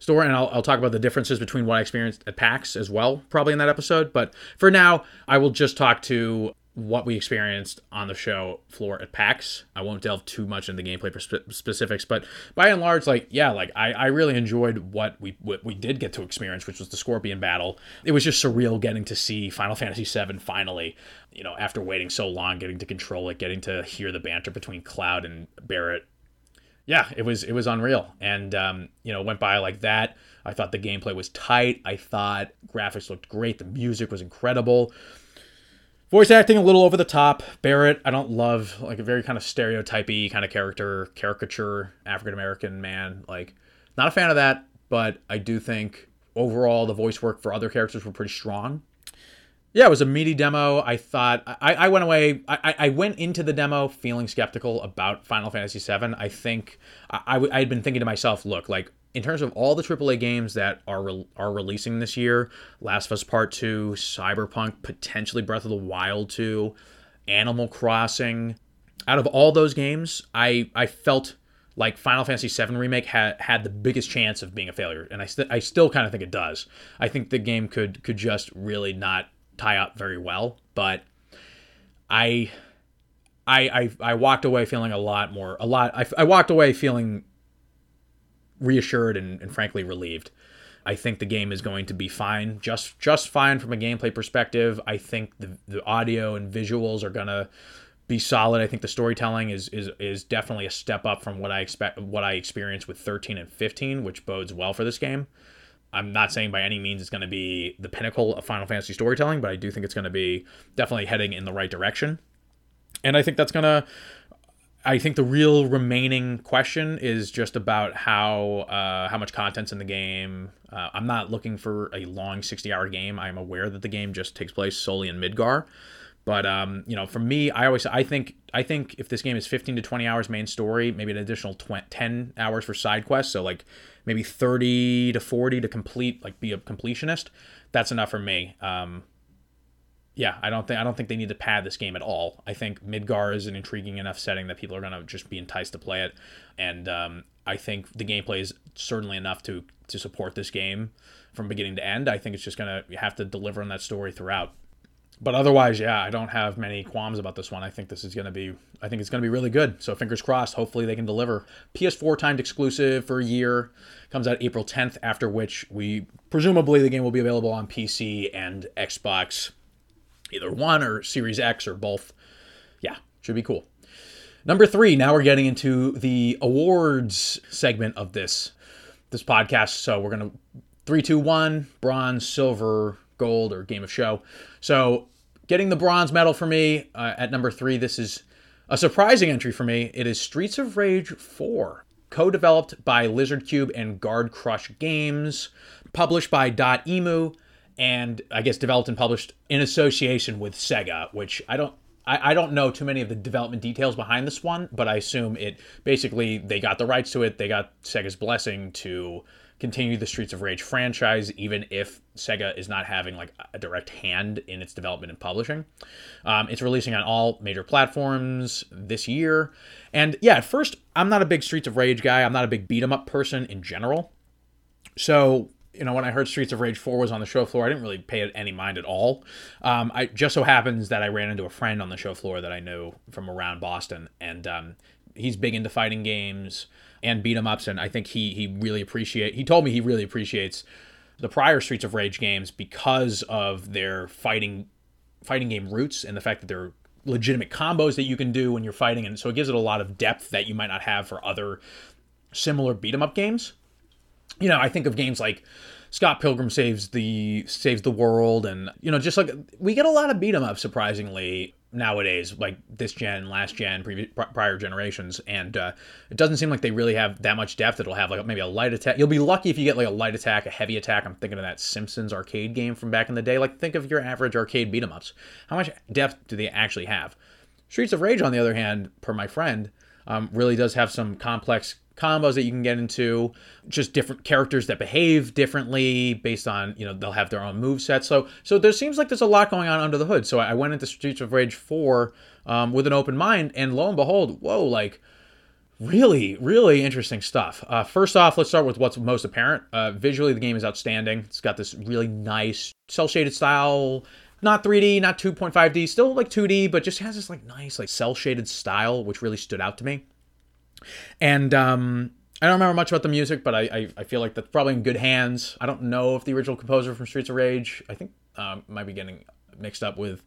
store, and I'll, I'll talk about the differences between what I experienced at PAX as well, probably in that episode. But for now, I will just talk to what we experienced on the show floor at PAX. I won't delve too much into gameplay specifics, but by and large, like yeah, like I, I really enjoyed what we what we did get to experience, which was the Scorpion battle. It was just surreal getting to see Final Fantasy VII finally. You know, after waiting so long, getting to control it, getting to hear the banter between Cloud and Barret. Yeah, it was it was unreal, and um, you know went by like that. I thought the gameplay was tight. I thought graphics looked great. The music was incredible. Voice acting a little over the top. Barret, I don't love like a very kind of stereotypy kind of character, caricature African American man. Like, not a fan of that, but I do think overall the voice work for other characters were pretty strong. Yeah, it was a meaty demo. I thought I, I went away. I, I went into the demo feeling skeptical about Final Fantasy VII. I think I, I, had been thinking to myself, look, like in terms of all the AAA games that are re- are releasing this year, Last of Us Part 2, Cyberpunk, potentially Breath of the Wild 2, Animal Crossing, out of all those games, I I felt like Final Fantasy VII remake had had the biggest chance of being a failure, and I st- I still kind of think it does. I think the game could could just really not tie up very well, but I I I, I walked away feeling a lot more a lot I, I walked away feeling reassured and, and frankly relieved. I think the game is going to be fine, just just fine from a gameplay perspective. I think the the audio and visuals are gonna be solid. I think the storytelling is is is definitely a step up from what I expect what I experienced with 13 and 15, which bodes well for this game. I'm not saying by any means it's going to be the pinnacle of Final Fantasy storytelling, but I do think it's going to be definitely heading in the right direction. And I think that's going to I think the real remaining question is just about how uh, how much content's in the game. Uh, I'm not looking for a long 60 hour game. I'm aware that the game just takes place solely in Midgar, but um, you know, for me, I always I think I think if this game is 15 to 20 hours main story, maybe an additional 20, 10 hours for side quests, so like maybe 30 to 40 to complete, like be a completionist. That's enough for me. Um, yeah, I don't think I don't think they need to pad this game at all. I think Midgar is an intriguing enough setting that people are gonna just be enticed to play it, and um, I think the gameplay is certainly enough to to support this game from beginning to end. I think it's just gonna have to deliver on that story throughout. But otherwise, yeah, I don't have many qualms about this one. I think this is gonna be I think it's gonna be really good. So fingers crossed. Hopefully they can deliver. PS4 timed exclusive for a year comes out April 10th. After which we presumably the game will be available on PC and Xbox either one or Series X or both. Yeah, should be cool. Number three, now we're getting into the awards segment of this this podcast. So we're gonna three, two, one, bronze, silver, gold, or game of show. So getting the bronze medal for me uh, at number three. This is a surprising entry for me. It is Streets of Rage 4, co-developed by Lizard Cube and Guard Crush Games, published by Dotemu and I guess developed and published in association with Sega, which I don't I, I don't know too many of the development details behind this one, but I assume it basically they got the rights to it, they got Sega's blessing to continue the Streets of Rage franchise, even if Sega is not having like a direct hand in its development and publishing. Um, it's releasing on all major platforms this year, and yeah, at first I'm not a big Streets of Rage guy. I'm not a big beat 'em up person in general, so you know, when I heard Streets of Rage 4 was on the show floor, I didn't really pay it any mind at all. Um, I just so happens that I ran into a friend on the show floor that I knew from around Boston, and um, he's big into fighting games and beat 'em ups, and I think he he really appreciate. He told me he really appreciates the prior Streets of Rage games because of their fighting fighting game roots and the fact that they're legitimate combos that you can do when you're fighting, and so it gives it a lot of depth that you might not have for other similar beat 'em up games. You know, I think of games like Scott Pilgrim saves the saves the world, and you know, just like we get a lot of beat 'em up surprisingly nowadays, like this gen, last gen, prior generations, and uh, it doesn't seem like they really have that much depth. It'll have like maybe a light attack. You'll be lucky if you get like a light attack, a heavy attack. I'm thinking of that Simpsons arcade game from back in the day. Like think of your average arcade beat 'em ups. How much depth do they actually have? Streets of Rage, on the other hand, per my friend, um, really does have some complex combos that you can get into, just different characters that behave differently based on you know they'll have their own move set. So so there seems like there's a lot going on under the hood. So I went into Streets of Rage four um, with an open mind, and lo and behold, whoa, like really really interesting stuff. Uh, first off, let's start with what's most apparent. Uh, visually, the game is outstanding. It's got this really nice cel shaded style not 3D, not 2.5D, still like 2D, but just has this like nice like cel shaded style, which really stood out to me. And um, I don't remember much about the music, but I, I, I, feel like that's probably in good hands. I don't know if the original composer from Streets of Rage, I think, um, might be getting mixed up with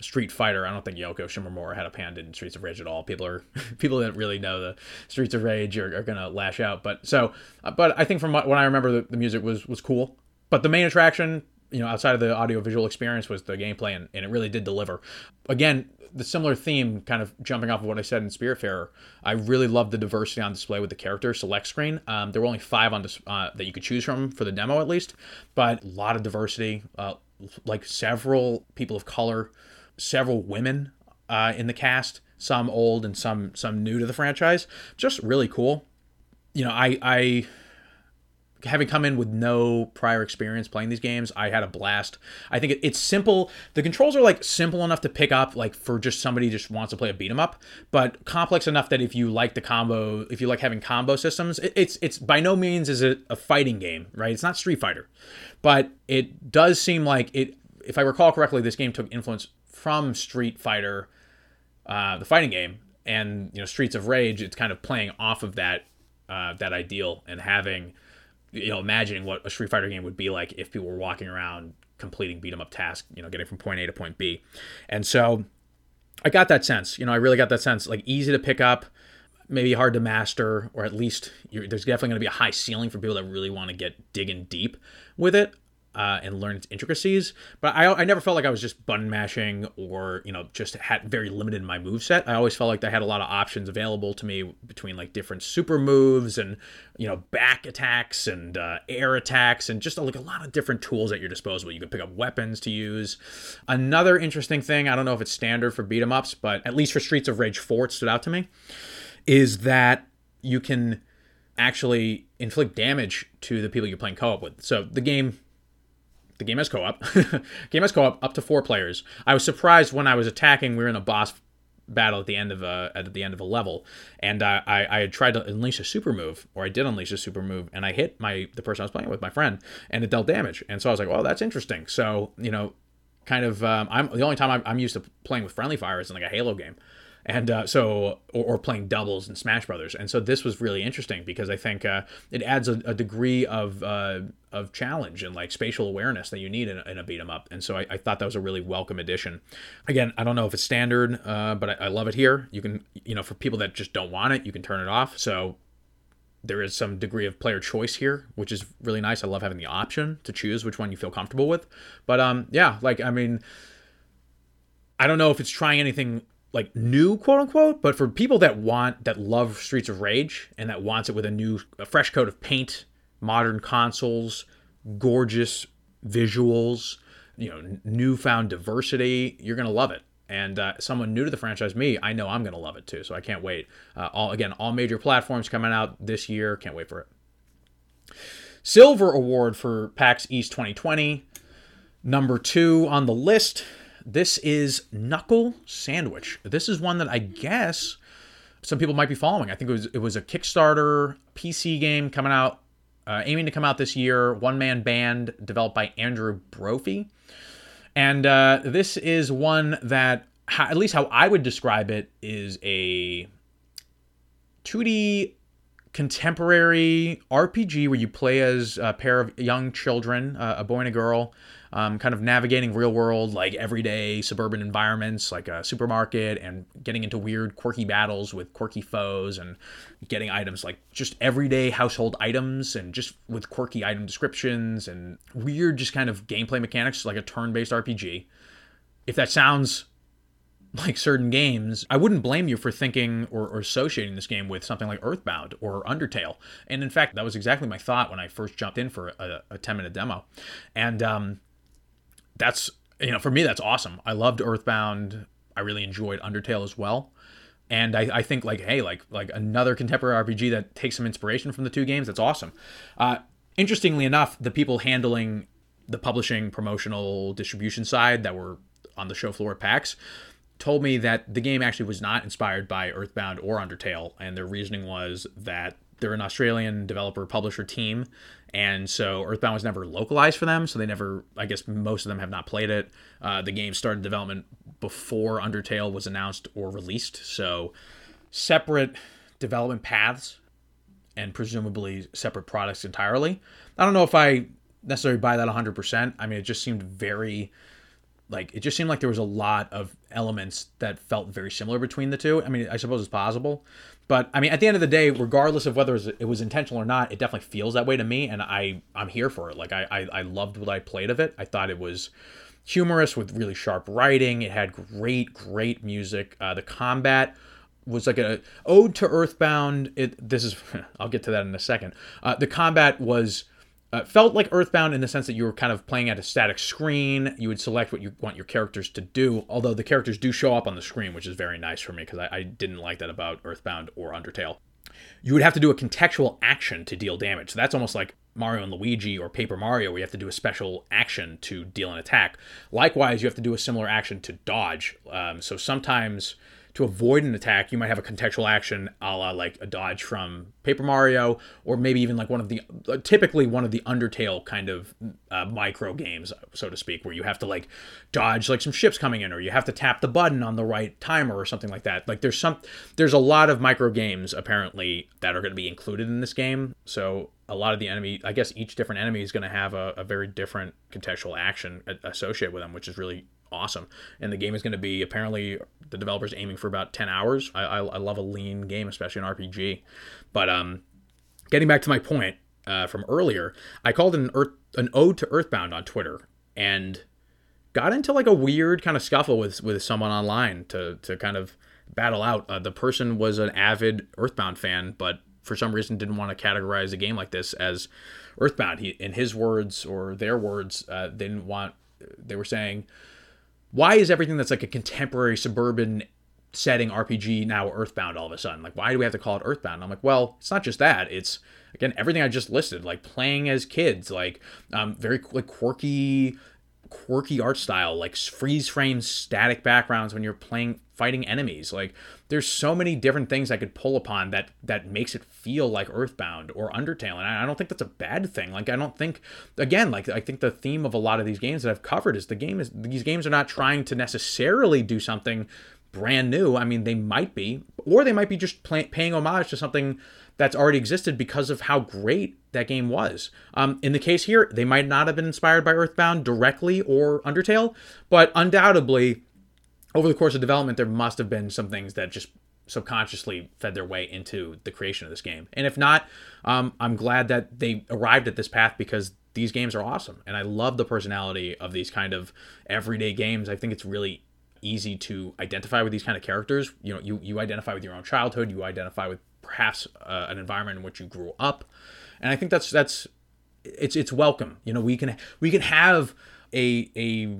Street Fighter. I don't think Yoko Shimomura had a hand in Streets of Rage at all. People are (laughs) people that really know the Streets of Rage are, are gonna lash out. But so, uh, but I think from what I remember, the, the music was was cool. But the main attraction, you know, outside of the audio visual experience, was the gameplay, and, and it really did deliver. Again, the similar theme, kind of jumping off of what I said in Spiritfarer, I really loved the diversity on display with the character select screen. Um, there were only five on this, uh, that you could choose from for the demo, at least, but a lot of diversity, uh, like several people of color, several women uh, in the cast, some old and some some new to the franchise. Just really cool. You know, I I having come in with no prior experience playing these games, I had a blast. I think it's simple. The controls are like simple enough to pick up, like for just somebody just wants to play a beat 'em up, but complex enough that if you like the combo, if you like having combo systems, it, it's it's by no means is it a fighting game, right? It's not Street Fighter, but it does seem like it. If I recall correctly, this game took influence from Street Fighter, uh, the fighting game, and you know Streets of Rage. It's kind of playing off of that uh, that ideal and having you know, imagining what a Street Fighter game would be like if people were walking around completing beat 'em up tasks, you know, getting from point A to point B. And so I got that sense, you know, I really got that sense, like easy to pick up, maybe hard to master, or at least there's definitely going to be a high ceiling for people that really want to get digging deep with it uh, and learn its intricacies. But I, I never felt like I was just button mashing or you know just had very limited my move set. I always felt like I had a lot of options available to me between like different super moves and you know back attacks and uh, air attacks and just like a lot of different tools at your disposal. You could pick up weapons to use. Another interesting thing, I don't know if it's standard for beat 'em ups, but at least for Streets of Rage 4, it stood out to me, is that you can actually inflict damage to the people you're playing co-op with. So the game the game has co-op. (laughs) game has co-op up to four players. I was surprised when I was attacking. We were in a boss battle at the end of a at the end of a level, and uh, I I had tried to unleash a super move, or I did unleash a super move, and I hit my the person I was playing with, my friend, and it dealt damage. And so I was like, well, that's interesting. So you know, kind of um, I'm the only time I'm, I'm used to playing with friendly fire is in like a Halo game and uh, so or, or, playing doubles in Smash Brothers. And so this was really interesting because I think uh, it adds a, a degree of uh, of challenge and like spatial awareness that you need in, in a beat 'em up. And so I, I, thought that was a really welcome addition. Again, I don't know if it's standard, uh, but I, I love it here. You can you know for people that just don't want it, you can turn it off. So there is some degree of player choice here, which is really nice. I love having the option to choose which one you feel comfortable with. But um, yeah, like I mean. I don't know if it's trying anything like new quote unquote but for people that want that love streets of rage and that wants it with a new a fresh coat of paint modern consoles gorgeous visuals you know newfound diversity you're gonna love it. And uh, someone new to the franchise me i know i'm gonna love it too so i can't wait. Uh, all again all major platforms coming out this year can't wait for it. Silver award for pax east 2020 number two on the list this is Knuckle Sandwich. This is one that I guess some people might be following. I think it was it was a Kickstarter PC game coming out, uh, aiming to come out this year. One man band developed by Andrew Brophy, and uh, this is one that, at least how I would describe it, is a 2D contemporary RPG where you play as a pair of young children, uh, a boy and a girl, um, kind of navigating real world, like everyday suburban environments, like a supermarket, and getting into weird, quirky battles with quirky foes, and getting items like just everyday household items, and just with quirky item descriptions and weird, just kind of gameplay mechanics, like a turn based RPG. If that sounds like certain games, I wouldn't blame you for thinking or, or, associating this game with something like Earthbound or Undertale. And in fact, that was exactly my thought when I first jumped in for a, a 10 minute demo. And um, that's, you know, for me, that's awesome. I loved Earthbound. I really enjoyed Undertale as well. And I, I think like, hey, like like another contemporary RPG that takes some inspiration from the two games, that's awesome. Uh, interestingly enough, the people handling the publishing, promotional, distribution side that were on the show floor at PAX told me that the game actually was not inspired by Earthbound or Undertale, and their reasoning was that they're an Australian developer publisher team, and so Earthbound was never localized for them, so they never, I guess, most of them have not played it. Uh, the game started development before Undertale was announced or released, so separate development paths and presumably separate products entirely. I don't know if I necessarily buy that 100%. I mean, it just seemed very like it just seemed like there was a lot of elements that felt very similar between the two. I mean, I suppose it's possible, but I mean, at the end of the day, regardless of whether it was intentional or not, it definitely feels that way to me, and I I'm here for it. Like I I, I loved what I played of it. I thought it was humorous with really sharp writing. It had great great music. Uh, the combat was like a ode to Earthbound. It this is (laughs) I'll get to that in a second. Uh, the combat was uh, felt like Earthbound in the sense that you were kind of playing at a static screen. You would select what you want your characters to do, although the characters do show up on the screen, which is very nice for me because I, I didn't like that about Earthbound or Undertale. You would have to do a contextual action to deal damage. So that's almost like Mario and Luigi or Paper Mario, where you have to do a special action to deal an attack. Likewise, you have to do a similar action to dodge. Um, so sometimes to avoid an attack, you might have a contextual action a la like a dodge from Paper Mario, or maybe even like one of the uh, typically one of the Undertale kind of uh, micro games, so to speak, where you have to like dodge like some ships coming in, or you have to tap the button on the right timer or something like that. Like there's some there's a lot of micro games apparently that are going to be included in this game. So a lot of the enemy, I guess each different enemy is going to have a, a very different contextual action associated with them, which is really awesome. And the game is going to be apparently the developers aiming for about 10 hours. I, I, I, love a lean game, especially an RPG. But um, getting back to my point uh, from earlier, I called an Earth, an ode to Earthbound on Twitter and got into like a weird kind of scuffle with with someone online to to kind of battle out. Uh, the person was an avid Earthbound fan, but for some reason didn't want to categorize a game like this as Earthbound. He, in his words or their words, uh, they didn't want. They were saying why is everything that's like a contemporary suburban setting RPG now Earthbound all of a sudden? Like, why do we have to call it Earthbound? I'm like, well, it's not just that. It's again everything I just listed, like playing as kids, like um, very like quirky, quirky art style, like freeze frame static backgrounds when you're playing fighting enemies. Like there's so many different things I could pull upon that that makes it feel like Earthbound or Undertale, and I don't think that's a bad thing. Like I don't think, again, like I think the theme of a lot of these games that I've covered is the game is these games are not trying to necessarily do something brand new. I mean, they might be, or they might be just paying homage to something that's already existed because of how great that game was. Um, in the case here, they might not have been inspired by Earthbound directly or Undertale, but undoubtedly over the course of development, there must have been some things that just subconsciously fed their way into the creation of this game. And if not, um, I'm glad that they arrived at this path because these games are awesome. And I love the personality of these kind of everyday games. I think it's really easy to identify with these kind of characters. You know, you, you identify with your own childhood, you identify with perhaps uh, an environment in which you grew up. And I think that's, that's, it's, it's welcome. You know, we can, we can have a, a,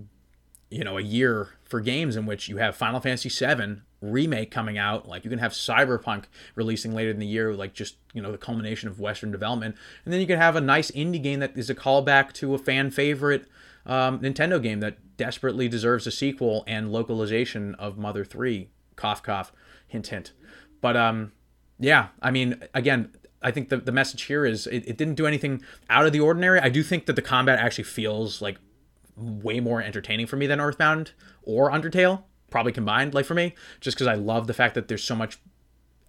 you know, a year for games in which you have Final Fantasy VII remake coming out, like you can have Cyberpunk releasing later in the year, like just you know the culmination of Western development, and then you can have a nice indie game that is a callback to a fan favorite um, Nintendo game that desperately deserves a sequel and localization of Mother Three. Cough, cough, hint, hint. But um, yeah, I mean, again, I think the, the message here is it, it didn't do anything out of the ordinary. I do think that the combat actually feels like way more entertaining for me than Earthbound or Undertale, probably combined, like for me, just because I love the fact that there's so much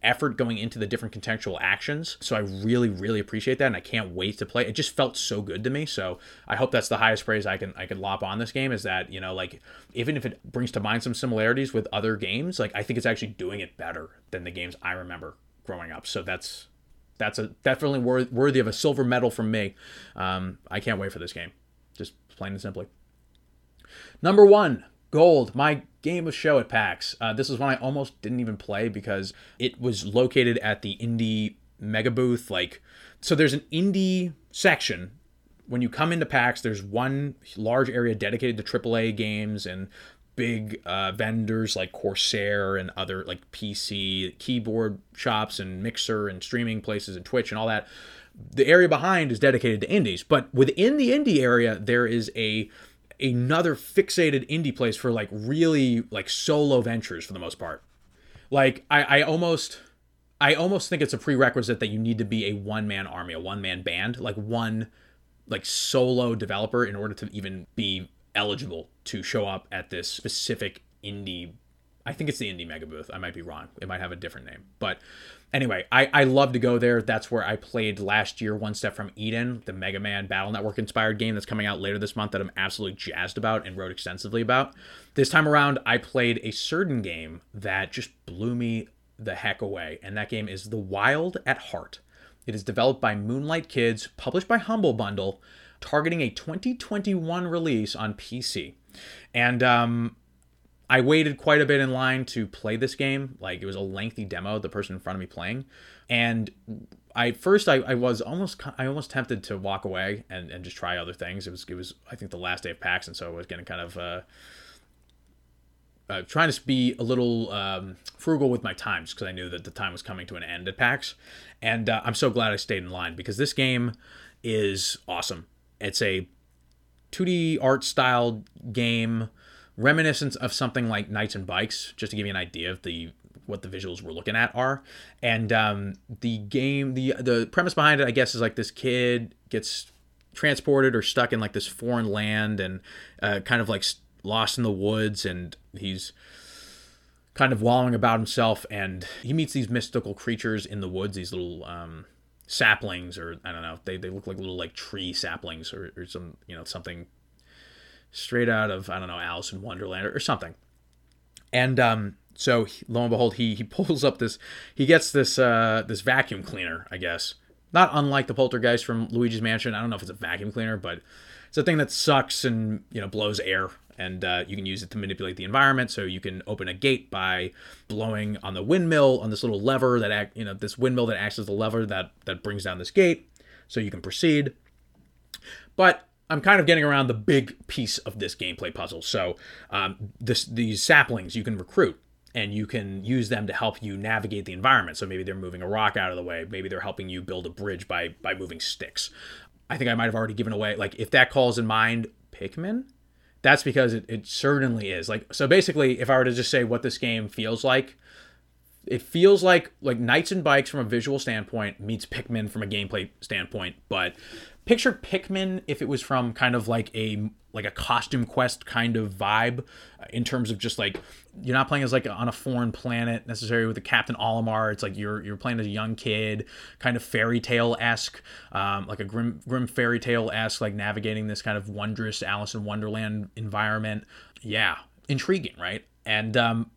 effort going into the different contextual actions. So I really, really appreciate that, and I can't wait to play. It just felt so good to me. So I hope that's the highest praise I can I can lop on this game. Is that you know like even if it brings to mind some similarities with other games, like I think it's actually doing it better than the games I remember growing up. So that's that's a definitely worthy of a silver medal from me. Um, I can't wait for this game, just plain and simply. Number one, Gold, my game of show at PAX. Uh, this is one I almost didn't even play because it was located at the indie mega booth. Like, so there's an indie section. When you come into PAX, there's one large area dedicated to AAA games and big uh, vendors like Corsair and other like PC keyboard shops and Mixer and streaming places and Twitch and all that. The area behind is dedicated to indies, but within the indie area, there is a another fixated indie place for like really like solo ventures for the most part. Like I, I almost I almost think it's a prerequisite that you need to be a one man army, a one man band, like one like solo developer in order to even be eligible to show up at this specific indie I think it's the indie mega booth. I might be wrong. It might have a different name. But anyway, I, I love to go there. That's where I played last year One Step from Eden, the Mega Man Battle Network inspired game that's coming out later this month that I'm absolutely jazzed about and wrote extensively about. This time around, I played a certain game that just blew me the heck away, and that game is The Wild at Heart. It is developed by Moonlight Kids, published by Humble Bundle, targeting a 2021 release on PC. And um, I waited quite a bit in line to play this game. Like it was a lengthy demo, the person in front of me playing. And I first I, I was almost I almost tempted to walk away and, and just try other things. It was it was I think the last day of PAX, and so I was getting kind of uh, uh, trying to be a little um, frugal with my times because I knew that the time was coming to an end at PAX. And uh, I'm so glad I stayed in line because this game is awesome. It's a 2D art style game reminiscent of something like Knights and Bikes, just to give you an idea of the what the visuals we're looking at are. And um, the game, the the premise behind it, I guess, is like this kid gets transported or stuck in like this foreign land and uh, kind of like lost in the woods, and he's kind of wallowing about himself, and he meets these mystical creatures in the woods, these little um, saplings, or I don't know, they, they look like little like tree saplings or, or some you know something straight out of I don't know Alice in Wonderland or, or something. And um, so lo and behold, he he (laughs) pulls up this he gets this uh, this vacuum cleaner, I guess. Not unlike the Poltergust from Luigi's Mansion. I don't know if it's a vacuum cleaner, but it's a thing that sucks and you know blows air, and uh, you can use it to manipulate the environment. So you can open a gate by blowing on the windmill on this little lever that act you know this windmill that acts as the lever that that brings down this gate, so you can proceed. But I'm kind of getting around the big piece of this gameplay puzzle. So um, this, these saplings you can recruit and you can use them to help you navigate the environment. So maybe they're moving a rock out of the way. Maybe they're helping you build a bridge by by moving sticks. I think I might have already given away like if that calls in mind Pikmin, that's because it, it certainly is. Like so basically if I were to just say what this game feels like, it feels like like Knights and Bikes from a visual standpoint meets Pikmin from a gameplay standpoint, but picture Pikmin if it was from kind of like a like a costume quest kind of vibe in terms of just like you're not playing as like on a foreign planet necessarily with the Captain Olimar. It's like you're you're playing as a young kid, kind of fairy tale esque, um, like a grim grim fairy tale esque, like navigating this kind of wondrous Alice in Wonderland environment. Yeah, intriguing, right? And um,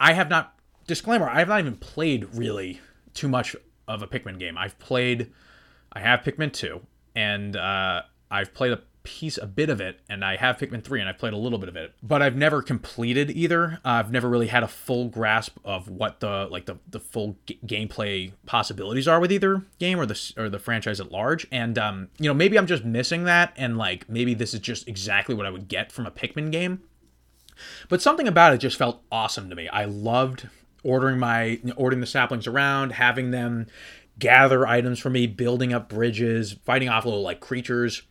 I have not disclaimer. I have not even played really too much of a Pikmin game. I've played. I have Pikmin 2 and uh, I've played a piece, a bit of it, and I have Pikmin 3, and I've played a little bit of it, but I've never completed either. Uh, I've never really had a full grasp of what the like the, the full g- gameplay possibilities are with either game or the or the franchise at large. And um, you know, maybe I'm just missing that, and like maybe this is just exactly what I would get from a Pikmin game. But something about it just felt awesome to me. I loved ordering my ordering the saplings around, having them gather items for me, building up bridges, fighting off little like creatures,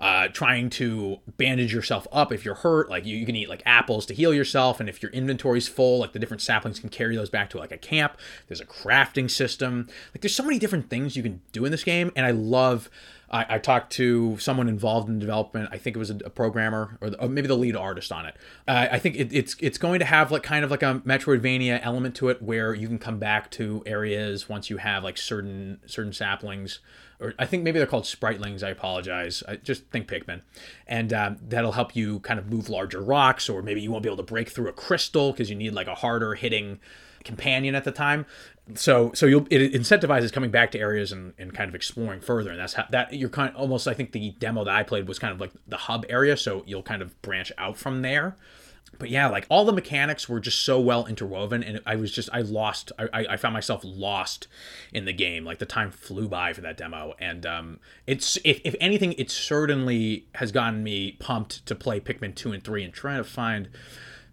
uh, trying to bandage yourself up if you're hurt. Like you, you, can eat like apples to heal yourself, and if your inventory's full, like the different saplings can carry those back to like a camp. There's a crafting system. Like there's so many different things you can do in this game, and I love I, I talked to someone involved in development. I think it was a, a programmer or, the, or, maybe the lead artist on it. Uh, I think it, it's it's going to have like kind of like a Metroidvania element to it, where you can come back to areas once you have like certain certain saplings, or I think maybe they're called spritelings. I apologize. I just think Pikmin, and um, that'll help you kind of move larger rocks, or maybe you won't be able to break through a crystal because you need like a harder hitting companion at the time so so you'll it incentivizes coming back to areas and, and kind of exploring further and that's how that you're kind of almost i think the demo that i played was kind of like the hub area so you'll kind of branch out from there but yeah like all the mechanics were just so well interwoven and i was just i lost i, I found myself lost in the game like the time flew by for that demo and um it's if, if anything it certainly has gotten me pumped to play pikmin 2 and 3 and trying to find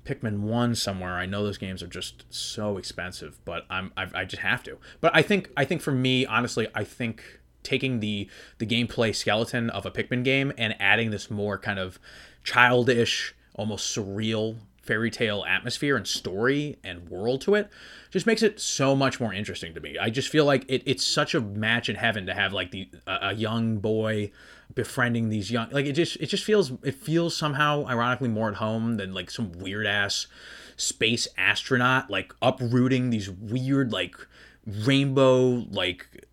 Pikmin one somewhere. I know those games are just so expensive, but I'm I, I just have to. But I think I think for me, honestly, I think taking the the gameplay skeleton of a Pikmin game and adding this more kind of childish, almost surreal fairy tale atmosphere and story and world to it just makes it so much more interesting to me. I just feel like it, it's such a match in heaven to have like the a, a young boy befriending these young like it just it just feels it feels somehow ironically more at home than like some weird ass space astronaut like uprooting these weird like rainbow like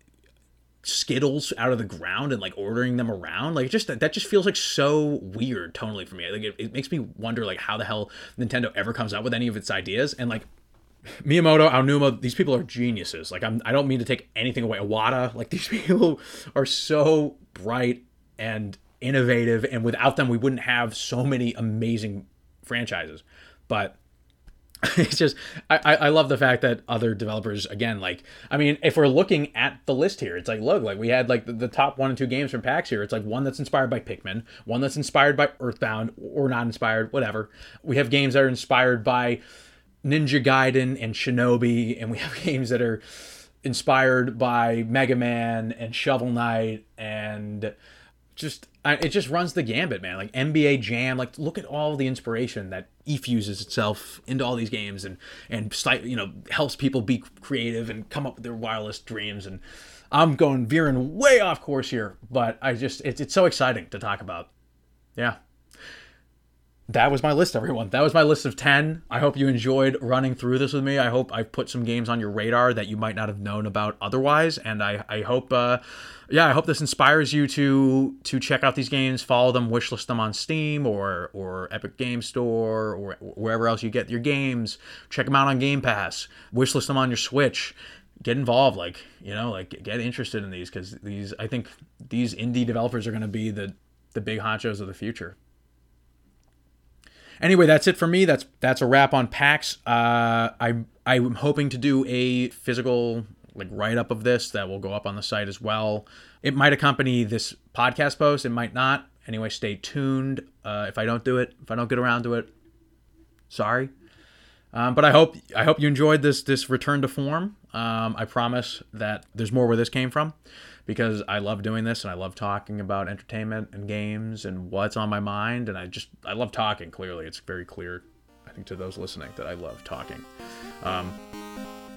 skittles out of the ground and like ordering them around like just that just feels like so weird tonally for me like it, it makes me wonder like how the hell nintendo ever comes up with any of its ideas and like Miyamoto, Aonuma, these people are geniuses. Like I'm, I don't mean to take anything away. Iwata, like (laughs) these people are so bright and innovative, and without them, we wouldn't have so many amazing franchises. But (laughs) it's just I, I love the fact that other developers again like i mean if we're looking at the list here it's like look like we had like the, the, top one and two games from pax here it's like one that's inspired by pikmin one that's inspired by earthbound or not inspired whatever we have games that are inspired by ninja gaiden and shinobi and we have (laughs) games that are inspired by mega man and shovel knight and just it just runs the gambit, man. Like NBA Jam, like look at all the inspiration that effuses itself into all these games and and you know helps people be creative and come up with their wildest dreams. And I'm going veering way off course here, but I just it's it's so exciting to talk about. Yeah, that was my list, everyone. That was my list of 10. I hope you enjoyed running through this with me. I hope I've put some games on your radar that you might not have known about otherwise. And I, I hope, uh, yeah, I hope this inspires you to to check out these games, follow them, wishlist them on Steam or or Epic Game Store or wherever else you get your games. Check them out on Game Pass. Wishlist them on your Switch. Get involved, like you know, like get interested in these because these, I think, these indie developers are going to be the the big honchos of the future. Anyway, that's it for me. That's that's a wrap on PAX. Uh, I I'm hoping to do a physical like write up of this that will go up on the site as well. It might accompany this podcast post. It might not. Anyway, stay tuned. Uh, if I don't do it, if I don't get around to it, sorry. Um, but I hope I hope you enjoyed this this return to form. Um, I promise that there's more where this came from because I love doing this and I love talking about entertainment and games and what's on my mind and I just I love talking. Clearly, it's very clear, I think, to those listening that I love talking. Um,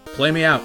play me out.